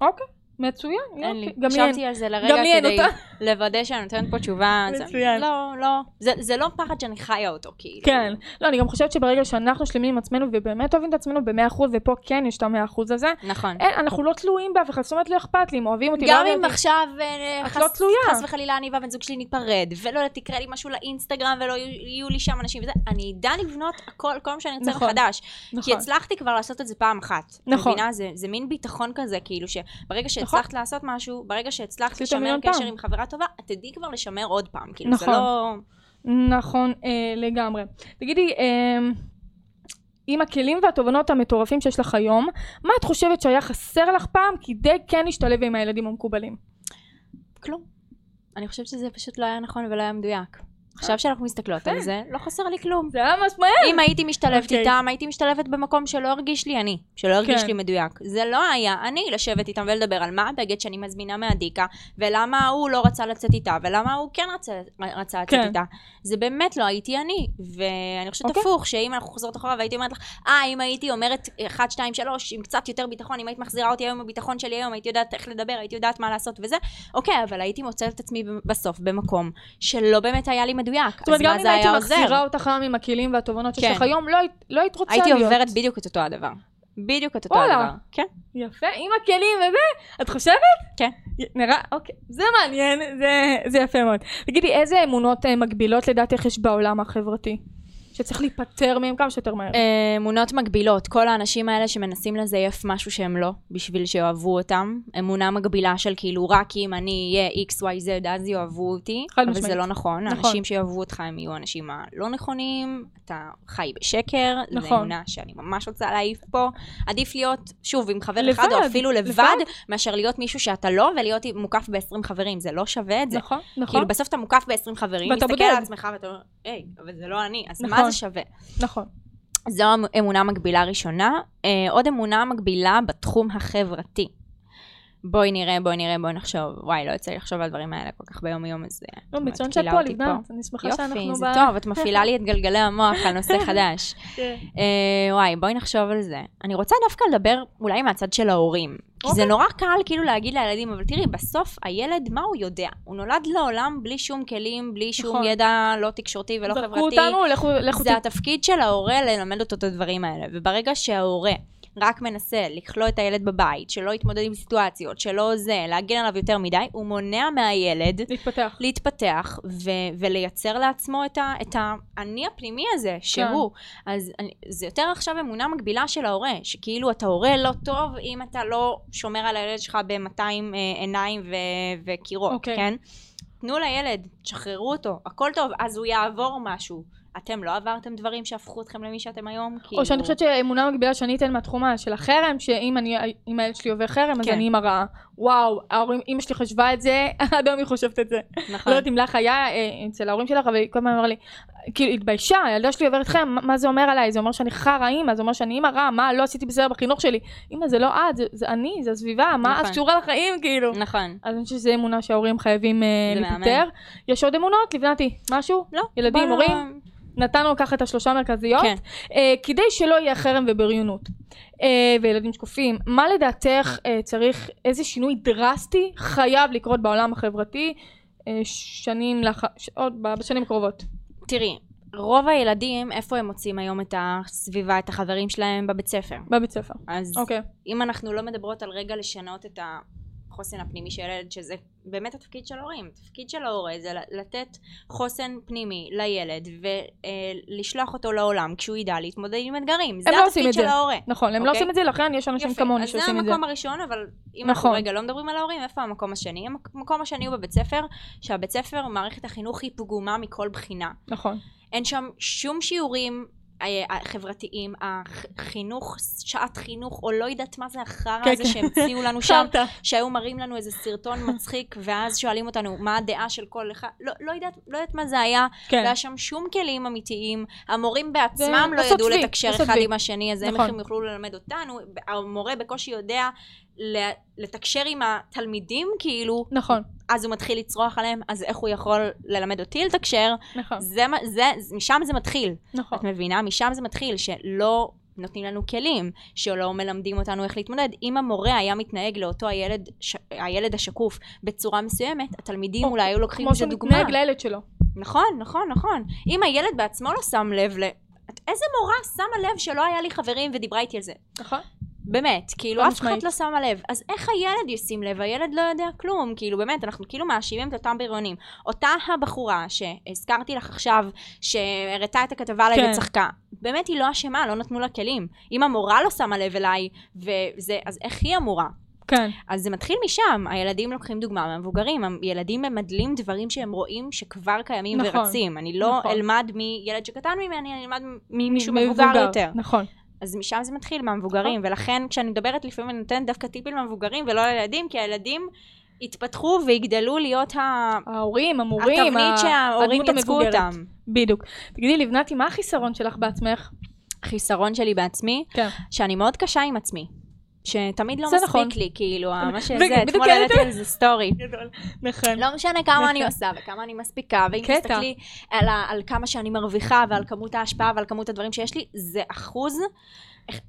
אוקיי, מצוין. יופי. גם לי אין. חשבתי על זה לרגע כדי. לוודא שאני נותנת פה תשובה. מצוין. לא, לא. זה- זה לא פחד שאני חיה אותו, כאילו. כן. לא, אני גם חושבת שברגע שאנחנו שלמים עם עצמנו ובאמת אוהבים את עצמנו ב-100% ופה כן יש את ה-100% הזה, נכון. אין, אנחנו לא תלויים באף אחד, זאת אומרת לא אכפת לי אם אוהבים אותי, לא גם אם. עכשיו אה, חס- לא. חס וחלילה אני והבן זוג שלי ניפרד, ולא תקרה לי משהו לאינסטגרם ולא יהיו לי שם אנשים וזה, אני אדע לבנות הכל, כל מה שאני רוצה נכון. מחדש. כי נכון. הצלחתי כבר לעשות את זה פעם אחת. נכון. זה, זה מין ביטחון כזה, כאילו שברגע שהצלחת לעשות משהו, ברגע שהצלחת לשמר קשר. עם חברה טובה, את תדעי כבר לשמר עוד פעם. כאילו, זה נכון. לא... נכון, אה, לגמרי. תגידי, אה, עם הכלים והתובנות המטורפים שיש לך היום, מה את חושבת שהיה חסר לך פעם כדי כן להשתלב עם הילדים המקובלים? כלום. אני חושבת שזה פשוט לא היה נכון ולא היה מדויק. עכשיו שאנחנו מסתכלות על יפה. זה, לא חסר לי כלום. זה היה ממש מהר. אם הייתי משתלבת אוקיי. איתם, הייתי משתלבת במקום שלא הרגיש לי אני, שלא הרגיש כן. לי מדויק. זה לא היה אני לשבת איתם ולדבר על מה הבגד שאני מזמינה מהדיקה, ולמה הוא לא רצה לצאת איתה, ולמה הוא כן רצה, לצאת כן. איתה. זה באמת לא הייתי אני. ואני חושבת אוקיי. הפוך, שאם אנחנו חוזרות אחורה והייתי אומרת לך, אה, אם הייתי אומרת 1, 2, 3, עם קצת יותר ביטחון, אם היית מחזירה אותי היום עם הביטחון שלי היום, הייתי יודעת איך לדבר, הייתי יודעת מה לעשות וזה, אוקיי, אבל הייתי מוצאת את עצמי בסוף במקום שלא באמת היה לי מדויק. זאת אומרת, גם אם הייתי? מחזירה אותך היום עם הכלים והתובנות שיש כן. לך היום, לא היית- לא היית רוצה הייתי להיות. עוברת בדיוק את אותו הדבר. בדיוק את אותו. הדבר. כן. יפה, עם הכלים וזה, את חושבת? כן. נראה, אוקיי, זה מעניין, זה, זה יפה מאוד. תגידי, איזה אמונות אה, מגבילות לדעתך יש בעולם החברתי? שצריך להיפטר מהם כמה שיותר מהר. אה, אמונות מגבילות, כל האנשים האלה שמנסים לזייף משהו שהם לא, בשביל שאוהבו אותם. אמונה מגבילה של כאילו, רק אם אני אהיה XYZ אז יאהבו אותי. חד אבל משמעית. זה לא נכון. נכון. האנשים שיאהבו אותך הם יהיו האנשים הלא נכונים, אתה חי בשקר. זו נכון. אמונה שאני ממש רוצה להעיף פה. עדיף להיות, שוב, עם חבר לבד, אחד, או אפילו לבד, לבד. מאשר להיות מישהו שאתה לא, ולהיות מוקף ב-20 חברים. זה לא שווה את זה. נכון, נכון, כאילו בסוף אתה מוקף ב-20 חברים, ואתה מסתכל בודד. על עצמך ואתה אומר, היי, אבל זה לא אני, אז נכון. מה זה שווה? נכון. זו אמונה מגבילה ראשונה. אה, עוד אמונה מגבילה בתחום החברתי. בואי נראה, בואי נראה, בואי נחשוב. וואי, לא יוצא לי לחשוב על הדברים האלה כל כך ביום יום, אז אה, לא, מצוין שאת פה, לבנת, אני שמחה שאנחנו יופי, זה ב- טוב, את מפעילה לי את גלגלי המוח על נושא חדש. כן. אה, וואי, בואי נחשוב על זה. אני רוצה דווקא לדבר אולי מהצד של ההורים. כי זה אוקיי. נורא קל כאילו להגיד לילדים, אבל תראי, בסוף הילד, מה הוא יודע? הוא נולד לעולם בלי שום כלים, בלי שום נכון. ידע לא תקשורתי ולא זרקו חברתי. אותנו, לכו, לכו זה התפקיד של ההורה ללמד אותו את הדברים האלה. וברגע שההורה רק מנסה לכלוא את הילד בבית, שלא יתמודד עם סיטואציות, שלא זה, להגן עליו יותר מדי, הוא מונע מהילד להתפתח. להתפתח ו- ולייצר לעצמו את, ה- את האני הפנימי הזה, שהוא. אז אני, זה יותר עכשיו אמונה מגבילה של ההורה, שכאילו אתה הורה לא טוב אם אתה לא שומר על הילד שלך ב-200 אה, עיניים ו- וקירות, אוקיי. כן? תנו לילד, תשחררו אותו, הכל טוב, אז הוא יעבור משהו. אתם לא עברתם דברים שהפכו אתכם למי שאתם היום? או שאני חושבת שאמונה מגבילה שאני אתן מהתחום של החרם, שאם אני, הילד שלי עובר חרם, אז כן. אני אימא רעה. וואו, ההורים, אמא שלי חשבה את זה, עד היום היא חושבת את זה. נכון. לא יודעת אם לך היה אה, אצל ההורים שלך, אבל היא כל הזמן אמרה לי, כאילו, התביישה, הילדה שלי עוברת חרם, מה- זה אומר עליי? זה אומר שאני חרא אימא, זה אומר שאני אימא רעה, מה, לא עשיתי בסדר בחינוך שלי. אימא, זה לא את, זה, זה אני, זה הסביבה, מה נכון. את קשורה לחיים, כאילו. נכון. אז אני חושבת שזו אמונה שההורים חייבים אה, להיפטר. מהמם. יש עוד אמונות, לבנתי? משהו? לא. ילדים, הורים? נתנו ככה את השלושה המרכזיות. כן. אה, כדי שלא יהיה חרם ובריונות. אה, וילדים שקופים, מה לדעתך אה, צריך, איזה שינוי דרסטי חייב לקרות בעולם החברתי אה, שנים לאחר, ש- עוד בשנים הקרובות? תראי, רוב הילדים, איפה הם מוצאים היום את הסביבה, את החברים שלהם? בבית ספר. בבית ספר. אז אוקיי. אם אנחנו לא מדברות על רגע לשנות את החוסן הפנימי של ילד, שזה באמת התפקיד של ההורים. התפקיד של ההורה זה לתת חוסן פנימי לילד ולשלוח אותו לעולם כשהוא ידע להתמודד עם אתגרים. זה לא התפקיד של זה. ההורה. נכון, הם לא אוקיי. עושים את זה, לכן יש אנשים כמוני אז זה שעושים את זה. המקום הראשון, אבל אם נכון. אנחנו רגע לא מדברים על ההורים, איפה המקום השני? המק- המקום השני הוא בבית ספר, שהבית ספר, מערכת החינוך היא פגומה מכל בחינה. נכון. אין שם שום שיעורים אה, אה, חברתיים, החינוך, שעת חינוך, או לא יודעת מה זה החרא כן, הזה כן. שהמציאו לנו שם. שהיו מראים לנו איזה סרטון מצחיק, ואז שואלים אותנו מה הדעה של כל אחד, לא, לא, יודעת, לא יודעת מה זה היה, לא כן. היה שם שום כלים אמיתיים, המורים בעצמם לא לעשות ידעו לתקשר לעשות אחד. עם השני, אז איך נכון. הם יוכלו ללמד אותנו, המורה בקושי יודע לתקשר עם התלמידים, כאילו, נכון, אז הוא מתחיל לצרוח עליהם, אז איך הוא יכול ללמד אותי לתקשר? נכון, זה, זה, משם זה מתחיל. נכון. את מבינה? משם זה מתחיל, שלא נותנים לנו כלים, שלא מלמדים אותנו איך להתמודד. אם המורה היה מתנהג לאותו הילד, ש... הילד השקוף בצורה מסוימת, התלמידים או אולי היו לוקחים כמו מזה שהוא דוגמה. מתנהג לילד שלו. נכון, נכון, נכון. אם הילד בעצמו לא שם לב ל... את- איזה מורה שמה לב שלא היה לי חברים ודיברה איתי על זה? נכון? באמת, כאילו אף אחד. לא שמה לב. אז איך הילד ישים לב? הילד לא יודע כלום, כאילו באמת, אנחנו כאילו מאשימים את אותם בריונים. אותה הבחורה שהזכרתי לך עכשיו, שהראתה את הכתבה עליי כן. וצחקה, באמת היא לא אשמה, לא נתנו לה כלים. אם המורה לא שמה לב אליי, וזה, אז איך היא אמורה? כן. אז זה מתחיל משם, הילדים לוקחים דוגמה מהמבוגרים, הילדים ממדלים דברים שהם רואים שכבר קיימים נכון, ורצים. אני לא נכון. אלמד מילד שקטן ממני, אני אלמד ממישהו מבוגר יותר. נכון. אז משם זה מתחיל, מהמבוגרים, ולכן כשאני מדברת לפעמים אני נותנת דווקא טיפים למבוגרים ולא לילדים, כי הילדים יתפתחו ויגדלו להיות ה... ההורים, המורים, התבנית שההורים המבוגרת. אותם. בדיוק. תגידי, לבנתי, מה החיסרון שלך בעצמך? החיסרון שלי בעצמי, כן. שאני מאוד קשה עם עצמי. שתמיד לא מספיק נכון. לי, כאילו, מה שזה, אתמול כן, העליתי. על זה סטורי. גדול. נכון. לא משנה כמה אני נכון. עושה וכמה אני מספיקה, ואם קטע. תסתכלי על, ה- על כמה שאני מרוויחה ועל כמות ההשפעה ועל כמות הדברים שיש לי, זה אחוז,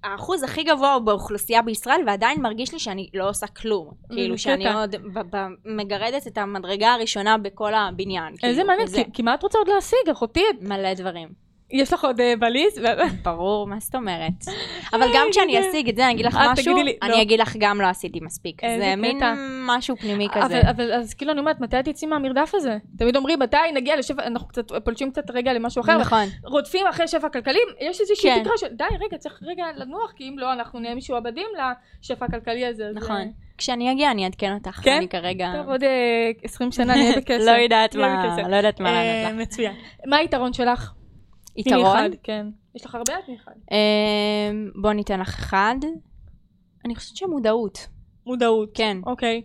האחוז הכי גבוה באוכלוסייה בישראל, ועדיין מרגיש לי שאני לא עושה כלום. כאילו שאני קטע. עוד ב- ב- מגרדת את המדרגה הראשונה בכל הבניין. איזה כאילו, מעניין, כי מה את רוצה עוד להשיג, אחותי? מלא דברים. יש לך עוד אה, בליס? ברור, מה זאת אומרת? אבל גם כשאני רגע. אשיג את זה, אני אגיד לך אה, משהו, לי, לא. אני אגיד לך גם לא עשיתי מספיק. זה מין. משהו פנימי כזה. אבל, אז כאילו אני אומרת, מתי תצאי מהמרדף הזה? תמיד אומרים, מתי נגיע לשפע, אנחנו קצת פולשים קצת רגע למשהו אחר, נכון. רודפים אחרי שפע כלכלי, יש איזושהי כן. תקרה של די, רגע, צריך רגע לנוח, כי אם לא, אנחנו נהיה משועבדים לשפע הכלכלי הזה. נכון. אה, כשאני אגיע אני אעדכן אותך. כן? אני כרגע... טוב, עוד אה, 20 שנה נהיה בקשר. לא יודעת מה. לא יודעת מה אה, לענות לך. מצוין. מה היתרון שלך? יתרון? אחד, כן. יש לך הרבה? תני אחד. אמ, בוא ניתן לך אחד. אני חושבת שמודעות. מודעות. כן. אוקיי.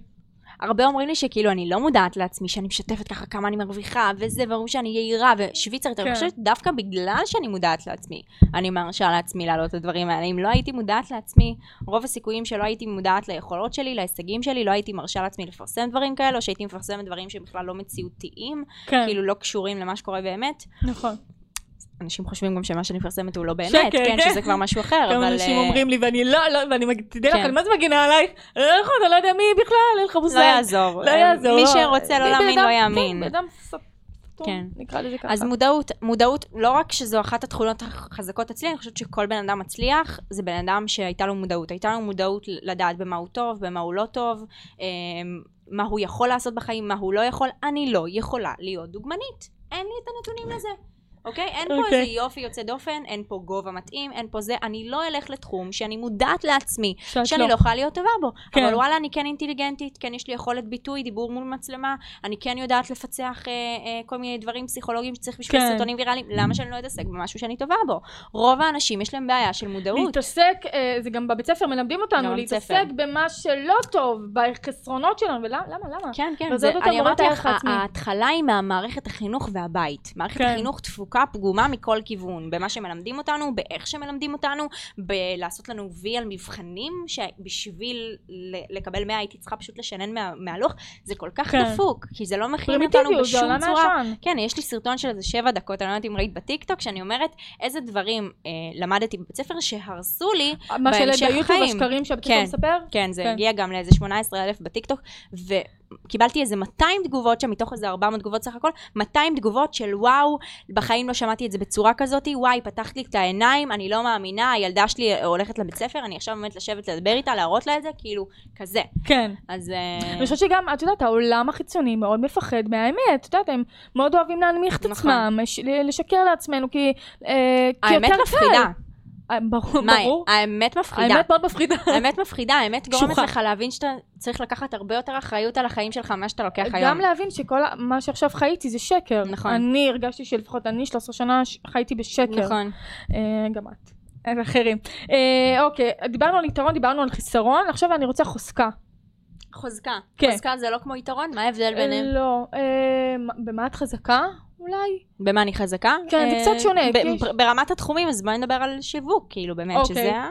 הרבה אומרים לי שכאילו אני לא מודעת לעצמי, שאני משתפת ככה כמה אני מרוויחה, וזה, ואומרים שאני יהירה ושוויצרית, אני כן. חושבת דווקא בגלל שאני מודעת לעצמי, אני מרשה לעצמי להעלות את הדברים האלה. אם לא הייתי מודעת לעצמי, רוב הסיכויים שלא הייתי מודעת ליכולות שלי, להישגים שלי, לא הייתי מרשה לעצמי לפרסם דברים כאלה, או שהייתי מפרסמת דברים שבכלל לא מציאותיים, כן, כאילו לא קשורים למה שקורה באמת. נכון. אנשים חושבים גם שמה שאני מפרסמת הוא לא באמת, שקר, כן, כן. שזה כבר משהו אחר, אבל... כמה אנשים אה, אומרים לי, ואני לא, לא, ואני, תדעי לך, כן. אני מה זה מגינה עלייך? אני לא יכול, אתה לא יודע מי בכלל, אין לך מושג. לא יעזור. לא יעזור. מי לא. שרוצה לא להאמין, לא יאמין. כן, אדם כן. נקרא לזה ככה. אז מודעות, מודעות, לא רק שזו אחת התכונות החזקות אצלי, אני חושבת שכל בן אדם מצליח, זה בן אדם שהייתה לו מודעות. הייתה לו מודעות לדעת במה הוא טוב, במה הוא לא טוב, אמ, מה הוא יכול לעשות בחיים, מה הוא לא יכול. אני לא יכולה להיות דוגמנית. אין לי את הנתונים לזה. אוקיי? אין פה אוקיי. איזה יופי יוצא דופן, אין פה גובה מתאים, אין פה זה. אני לא אלך לתחום שאני מודעת לעצמי, שאני לא יכולה להיות טובה בו. כן. אבל וואלה, אני כן אינטליגנטית, כן יש לי יכולת ביטוי, דיבור מול מצלמה, אני כן יודעת לפצח אה, אה, כל מיני דברים פסיכולוגיים שצריך בשביל כן. סרטונים ויראליים, למה שאני לא אתעסק במשהו שאני טובה בו? רוב האנשים יש להם בעיה של מודעות. להתעסק, אה, זה גם בבית ספר מלמדים אותנו, להתעסק. במה שלא טוב, בחסרונות שלנו, ולמה, למה, למה? כן, כן, זה, אני את אמרתי לך. ההתחלה היא מהמערכת החינוך והבית. מערכת כן. החינוך תפוקה פגומה מכל כיוון, במה שמלמדים אותנו, באיך שמלמדים אותנו, בלעשות לנו וי על מבחנים, שבשביל לקבל 100 הייתי צריכה פשוט לשנן מה, מהלוח, זה כל כך כן. דפוק, כי זה לא מכין אותנו בשום צורה. כן, יש לי סרטון של איזה שבע דקות, אני לא יודעת אם ראית בטיקטוק, שאני אומרת איזה דברים אה, למדתי בבית ספר שהרסו לי מה בהמשך ביוטיוב, החיים. השקרים שהבית ספר כן. מספר? כן, זה כן. הגיע גם לאיזה 18 אלף בטיקטוק, וקיבלתי איזה 200 תגובות שם, מתוך איזה 400 תגובות סך הכל, 200 תגובות של וואו, בחיים לא שמעתי את זה בצורה כזאת, וואי, פתחת לי את העיניים, אני לא מאמינה, הילדה שלי הולכת לבית ספר, אני עכשיו באמת לשבת לדבר איתה, להראות לה את זה, כאילו, כזה. כן. אז... אה, אני חושבת שגם, את יודעת, העולם החיצוני מאוד מפחד מהאמת, את יודעת, הם מאוד אוהבים להנמיך את נכון. עצמם, לש- לשקר לעצמנו, כי אה, כי האמת מפחידה. אה, ברור, מאי. האמת מפחידה. האמת מאוד מפחידה. האמת מפחידה, האמת גורמת. לך להבין שאתה צריך לקחת הרבה יותר אחריות על החיים שלך ממה שאתה לוקח היום. גם להבין שכל מה שעכשיו חייתי זה שקר. נכון. אני הרגשתי שלפחות אני 13 שנה חייתי בשקר. נכון. אה, גם את. ואחרים. אה, אוקיי, דיברנו על יתרון, דיברנו על חיסרון, עכשיו אני רוצה חוזקה. חוזקה. כן. חוזקה זה לא כמו יתרון? מה ההבדל ביניהם? לא. מה- במה את חזקה? אולי? במה אני חזקה? כן, זה אה, קצת שונה, כי יש- ב- ברמת התחומים, אז בואי נדבר על שיווק, כאילו, באמת, אוקיי. שזה... ה-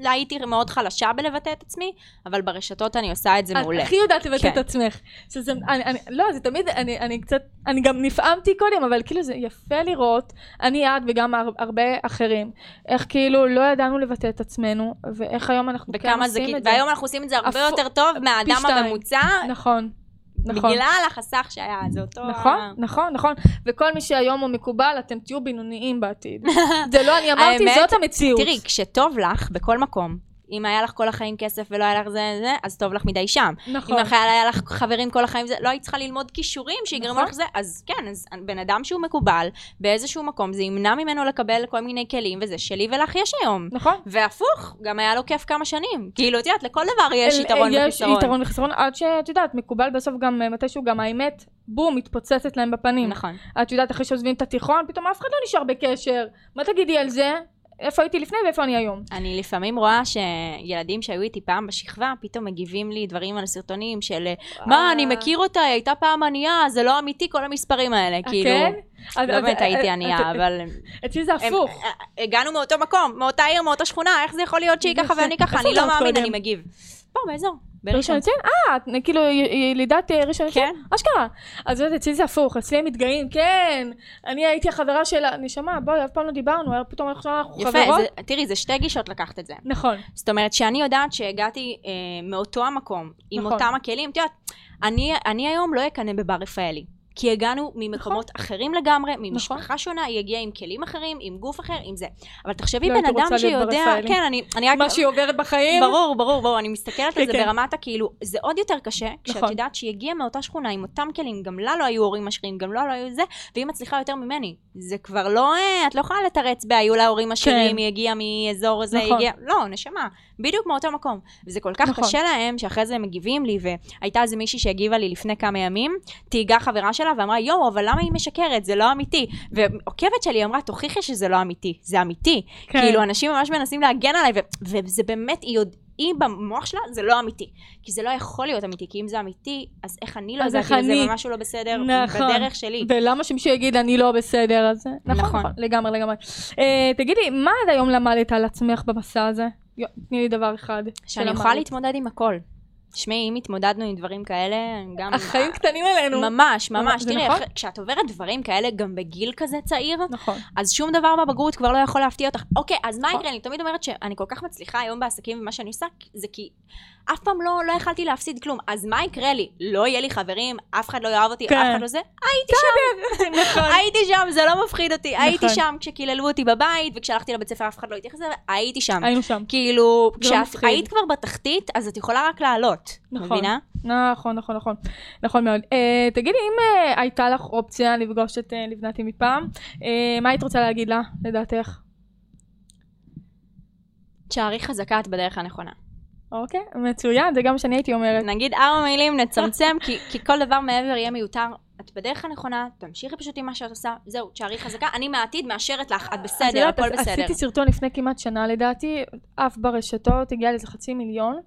לא הייתי מאוד חלשה בלבטא את עצמי, אבל ברשתות אני עושה את זה מעולה. את הכי יודעת לבטא כן. את עצמך. שזה, אני, אני, לא, זה תמיד, אני, אני קצת, אני גם נפעמתי קודם, אבל כאילו זה יפה לראות, אני את וגם הר, הרבה אחרים, איך כאילו לא ידענו לבטא את עצמנו, ואיך היום אנחנו כן זה, עושים כי- את זה. והיום אנחנו עושים את זה הרבה הפו- יותר טוב מהאדם. הממוצע, נכון, נכון. בגלל החסך שהיה, זה אותו... נכון, ה- נכון, נכון. וכל מי שהיום הוא מקובל, אתם תהיו בינוניים בעתיד. זה לא אני אמרתי, האמת, זאת המציאות. תראי, כשטוב לך, בכל מקום, אם היה לך כל החיים כסף ולא היה לך זה, זה, אז טוב לך מדי שם. נכון. אם בכלל היה לך חברים כל החיים, זה, לא היית צריכה ללמוד כישורים שיגרמו נכון. לך זה, אז כן, אז בן אדם שהוא מקובל באיזשהו מקום, זה ימנע ממנו לקבל כל מיני כלים, וזה שלי ולך יש היום. נכון. והפוך, גם היה לו כיף כמה שנים. כאילו, את יודעת, לכל דבר יש אל- יתרון יש וחיסרון. יתרון וחיסרון, עד שאת יודעת, מקובל בסוף גם אה, מתישהו גם האמת, בום, מתפוצצת להם בפנים. נכון. את יודעת, אחרי שעוזבים את התיכון, פתאום אף אחד לא נשאר בקשר. מה תגידי על זה? איפה הייתי לפני ואיפה אני היום? אני לפעמים רואה שילדים שהיו איתי פעם בשכבה, פתאום מגיבים לי דברים על סרטונים של מה, אני מכיר אותה, היא הייתה פעם ענייה, זה לא אמיתי, כל המספרים האלה, כאילו. כן? לא באמת הייתי אה, ענייה, אה, אבל... אצלי זה הפוך. אה, הגענו מאותו מקום, מאותה עיר, מאותה שכונה, איך זה יכול להיות שהיא ככה. ואני ככה? אני לא מאמין? אני מגיב. פה, באזור. בראשון. לציון? אה, כאילו ילידת אה, ראשון לציון? כן. אשכרה. אז יודעת, אצלי זה הפוך, אצלי הם מתגאים, כן, אני הייתי החברה שלה, נשמה, בואי, אף פעם לא דיברנו, פתאום אנחנו יפה, חברות. זה- תראי, זה שתי גישות לקחת את זה. נכון, זאת אומרת שאני יודעת שהגעתי אה, מאותו המקום, עם נכון. אותם הכלים, את יודעת, אני, אני היום לא אקנא בבר רפאלי. כי הגענו ממקומות נכון. אחרים לגמרי, ממשפחה שונה, היא הגיעה עם כלים אחרים, עם גוף אחר, עם זה. אבל תחשבי לא בן אדם שיודע. כן, אני, אני רק... מה שהיא עוברת בחיים. ברור, ברור, ברור, אני מסתכלת על זה כן. ברמת הכאילו, זה עוד יותר קשה, כשאת נכון. יודעת שהיא הגיעה מאותה שכונה עם אותם כלים, גם לה לא היו הורים עשירים, גם לה לא היו זה, והיא מצליחה יותר ממני. זה כבר לא, אה, את לא יכולה לתרץ בהיו לה הורים עשירים, כן. היא הגיעה מאזור הזה, היא נכון. הגיעה, לא, נשמה, בדיוק מאותו מקום. וזה כל כך נכון. קשה להם, שאחרי זה הם מגיבים לי, והייתה איזה מישהי שהגיבה לי לפני כמה ימים, תהיגה חברה שלה ואמרה, יואו, אבל למה היא משקרת? זה לא אמיתי. ועוקבת שלי אמרה, תוכיחי שזה לא אמיתי, זה אמיתי. כן. כאילו, אנשים ממש מנסים להגן עליי, ו- וזה באמת, היא יודע... היא במוח שלה, זה לא אמיתי. כי זה לא יכול להיות אמיתי, כי אם זה אמיתי, אז איך אני לא ידעתי איך לזה אני? ומשהו לא בסדר נכון. בדרך שלי. ולמה שמישהו יגיד אני לא בסדר, אז נכון, נכון. נכון, לגמרי, לגמרי. אה, תגידי, מה עד היום למדת על עצמך במסע הזה? תני לי דבר אחד. שאני. יכולה להתמודד עם הכל. תשמעי, אם התמודדנו עם דברים כאלה, גם... החיים קטנים עלינו. ממש, ממש. תראי, נכון? כשאת עוברת דברים כאלה, גם בגיל כזה צעיר, נכון. אז שום דבר בבגרות כבר לא יכול להפתיע אותך. אוקיי, אז מה נכון. יקרה? אני תמיד אומרת שאני כל כך מצליחה היום בעסקים ומה שאני עושה, זה כי אף פעם לא, לא יכלתי להפסיד כלום. אז מה יקרה לי? לא יהיה לי חברים, אף אחד לא יאהב אותי, כן. אף אחד לא זה? הייתי שם. נכון. הייתי שם, זה לא מפחיד אותי. הייתי נכון. שם כשקיללו אותי בבית, וכשהלכתי לבית ספר אף אחד לא התייחס לזה, הייתי שם. היינו שם. כאילו, לא כשאת. היית כבר בתחתית, אז את יכולה רק לעלות. פחות, נכון. מבינה? נכון, נכון, נכון. נכון מאוד. Uh, תגידי, אם uh, הייתה לך אופציה לפגוש את uh, לבנתי מפעם, uh, מה היית רוצה להגיד לה, לדעתך? תשארי חזקה, את בדרך הנכונה. אוקיי, מצוין, זה גם מה שאני הייתי אומרת. נגיד ארבע מילים, נצמצם, כי, כי כל דבר מעבר יהיה מיותר. את בדרך הנכונה, תמשיכי פשוט עם מה שאת עושה, זהו, תשארי חזקה. אני מהעתיד מאשרת לך, את את בסדר, הכל בסדר. עשיתי סרטון לפני כמעט שנה לדעתי, עף ברשתות, הגיע לאיזה חצי מיליון.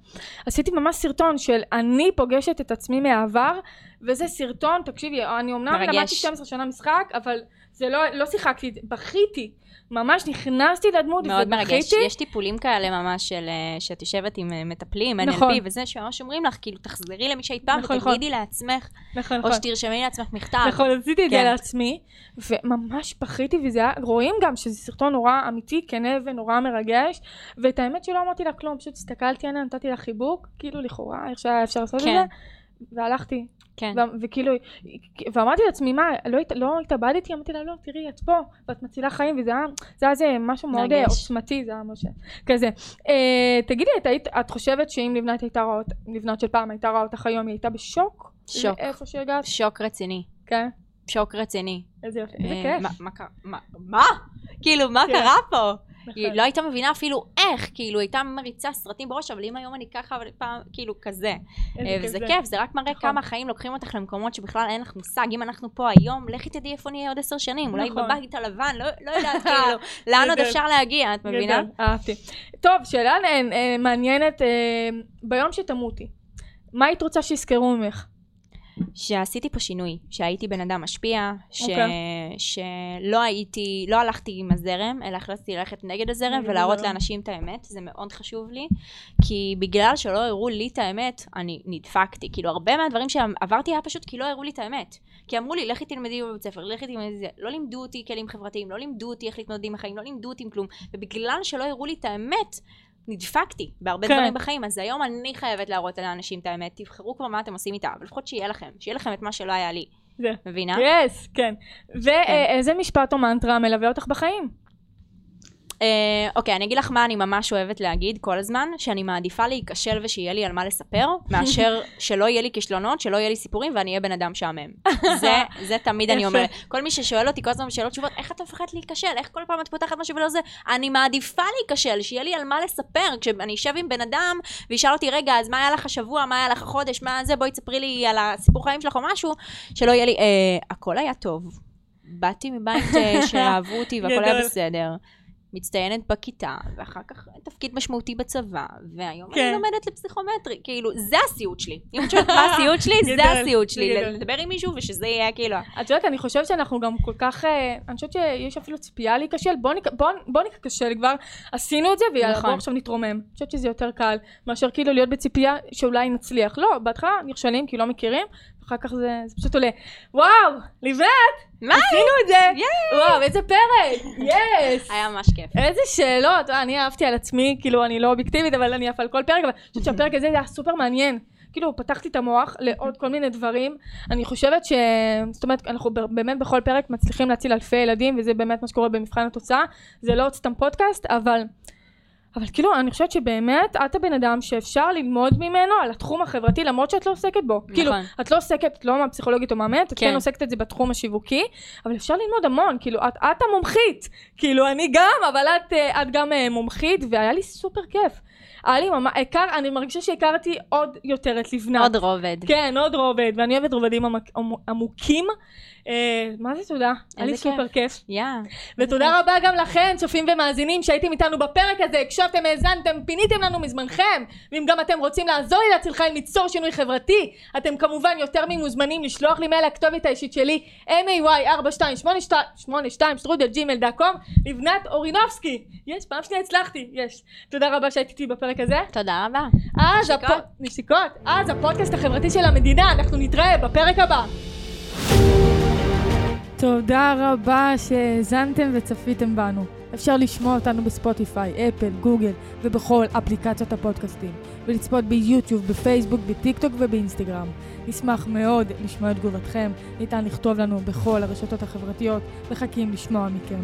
עשיתי ממש סרטון של אני פוגשת את עצמי מהעבר, וזה סרטון, תקשיבי, אני אמנם. למדתי 12 שנה משחק, אבל זה לא, לא שיחקתי, בכיתי. ממש נכנסתי לדמות מאוד ובכיתי. מרגש. יש טיפולים כאלה ממש של, אה, שאת יושבת עם אה, מטפלים, NLP נכון. וזה, שממש אומרים לך, כאילו, תחזרי למי שהיית פעם נכון, ותגידי לעצמך, נכון, או נכון. שתרשמי לעצמך מכתב. נכון, עשיתי את זה כן. לעצמי, וממש בכיתי, וזה היה, רואים גם שזה סרטון נורא אמיתי, כנה ונורא מרגש, ואת האמת שלא אמרתי לה כלום, פשוט הסתכלתי עליה, נתתי לה חיבוק, כאילו לכאורה, איך שהיה אפשר לעשות את כן. זה, והלכתי, כן. ו- וכאילו, ואמרתי לעצמי, מה, לא, הת- לא התאבדתי? אמרתי לה, לא, תראי, את פה, ואת מצילה חיים, וזה היה, זה היה זה משהו מאוד אה. עוצמתי, זה היה משה, כזה. אה, תגידי, את, היית, את חושבת שאם לבנת הייתה רואה, אותך- לבנת של פעם הייתה רואה אותך היום, היא הייתה בשוק? שוק. איפה שהגעת? שוק רציני. כן. שוק רציני. איזה יופי, איזה אה, כיף. מה- קרה? מה? מה? כאילו, מה כן. קרה פה? נכון. היא לא הייתה מבינה אפילו איך, כאילו, הייתה מריצה סרטים בראש, אבל אם היום אני ככה, אבל פעם, כאילו, כזה. אה, וזה זה. כיף, זה רק מראה נכון. כמה החיים לוקחים אותך למקומות שבכלל אין לך מושג. אם אנחנו פה היום, לכי תדעי איפה נהיה עוד עשר שנים. אולי נכון. בבית הלבן, לא לא יודעת, כאילו, לאן עוד. אפשר להגיע, את מבינה? אהבתי. טוב, שאלה אה, מעניינת, אה, ביום שתמותי, מה היית רוצה שיזכרו ממך? שעשיתי פה שינוי, שהייתי בן אדם משפיע, ש... אוקיי. שלא הייתי, לא הלכתי עם הזרם, אלא החלטתי ללכת נגד הזרם ולהראות. לאנשים את האמת, זה מאוד חשוב לי, כי בגלל שלא הראו לי את האמת, אני נדפקתי, כאילו הרבה מהדברים שעברתי היה פשוט כי לא הראו לי את האמת, כי אמרו לי לכי תלמדי בבית ספר, לכי תלמדי זה, לא לימדו אותי כלים חברתיים, לא לימדו אותי איך להתמודד עם החיים, לא לימדו אותי עם כלום, ובגלל שלא הראו לי את האמת, נדפקתי בהרבה כן. דברים בחיים, אז היום אני חייבת להראות לאנשים את האמת, תבחרו כבר מה אתם עושים איתה, אבל לפחות שיהיה לכם, שיהיה לכם את מה שלא היה לי, זה. מבינה? יס, כן. ואיזה משפט או מנטרה מלווה אותך בחיים? אה, אוקיי, אני אגיד לך מה אני ממש אוהבת להגיד כל הזמן, שאני מעדיפה להיכשל ושיהיה לי על מה לספר, מאשר שלא יהיה לי כישלונות, שלא יהיה לי סיפורים ואני אהיה בן אדם משעמם. זה, זה תמיד אני. אומרת. כל מי ששואל אותי כל הזמן בשאלות תשובות, איך את מפחדת להיכשל? איך כל פעם את פותחת משהו ולא זה? אני מעדיפה להיכשל, שיהיה לי על מה לספר. כשאני אשב עם בן אדם וישאל אותי, רגע, אז מה היה לך השבוע, מה היה לך החודש, מה זה, בואי תספרי לי על הסיפור חיים שלך או משהו, שלא יהיה לי, אה, הכל היה טוב. באתי מבית אה, שאהבו אותי והכל היה. בסדר. מצטיינת בכיתה, ואחר כך תפקיד משמעותי בצבא, והיום כן. אני לומדת לפסיכומטרי. כאילו, זה הסיוט שלי. אם את שואלת מה הסיוט שלי, זה הסיוט שלי. לדבר עם מישהו ושזה יהיה כאילו... את יודעת, אני חושבת שאנחנו גם כל כך, אה, אני חושבת שיש אפילו ציפייה להיכשל, בוא ניכשל כבר, עשינו את זה ויאללה נכון. בוא עכשיו נתרומם. אני חושבת שזה יותר קל, מאשר כאילו להיות בציפייה שאולי נצליח. לא, בהתחלה נכשלים כי לא מכירים, אחר כך זה זה פשוט עולה. וואו, מה? עשינו את זה! ייי! וואו, איזה פרק! יס! היה ממש כיף. איזה שאלות, אה, אני אהבתי על עצמי, כאילו אני לא אובייקטיבית, אבל אני עפה על כל פרק, אבל אני חושבת שהפרק הזה היה סופר מעניין. כאילו פתחתי את המוח לעוד כל מיני דברים. אני חושבת ש... זאת אומרת, אנחנו באמת בכל פרק מצליחים להציל אלפי ילדים, וזה באמת מה שקורה במבחן התוצאה. זה לא עוד סתם פודקאסט, אבל... אבל כאילו, אני חושבת שבאמת, את הבן אדם שאפשר ללמוד ממנו על התחום החברתי, למרות שאת לא עוסקת בו. נכון. כאילו, את לא עוסקת, את לא פסיכולוגית או מאמנת, את כן. כן. עוסקת את זה בתחום השיווקי, אבל אפשר ללמוד המון, כאילו, את, את המומחית. כאילו, אני גם, אבל את, אה, את גם אה, מומחית, והיה לי סופר כיף. היה לי ממש, הכר, אני מרגישה שהכרתי עוד יותר את לבנת. עוד רובד. כן, עוד רובד, ואני אוהבת רובדים עמק, עמ- עמוקים. אה, מה זה תודה? היה לי סופר כיף. יא. ותודה רבה גם לכם, צופים ומאזינים, שהייתם איתנו בפרק הזה, הקשבתם, האזנתם, פיניתם לנו מזמנכם, ואם גם אתם רוצים לעזור לי להציל חיים, ליצור שינוי חברתי, אתם כמובן יותר ממוזמנים לשלוח לי מייל לכתובת האישית שלי, may4282 שטרודל ג'ימל דא קום, לבנת אורינובסקי. יש, פעם שנייה הצלחתי, יש. תודה רבה שהייתי איתי בפרק הזה. תודה רבה. אז נשיקות. הפ... נשיקות. אז הפודקאסט החברתי של המדינה, אנחנו נתראה בפרק הבא. תודה רבה שהאזנתם וצפיתם בנו. אפשר לשמוע אותנו בספוטיפיי, אפל, גוגל ובכל אפליקציות הפודקאסטים, ולצפות ביוטיוב, בפייסבוק, בטיקטוק ובאינסטגרם. נשמח מאוד לשמוע את תגובתכם, ניתן לכתוב לנו בכל הרשתות החברתיות, מחכים לשמוע מכם.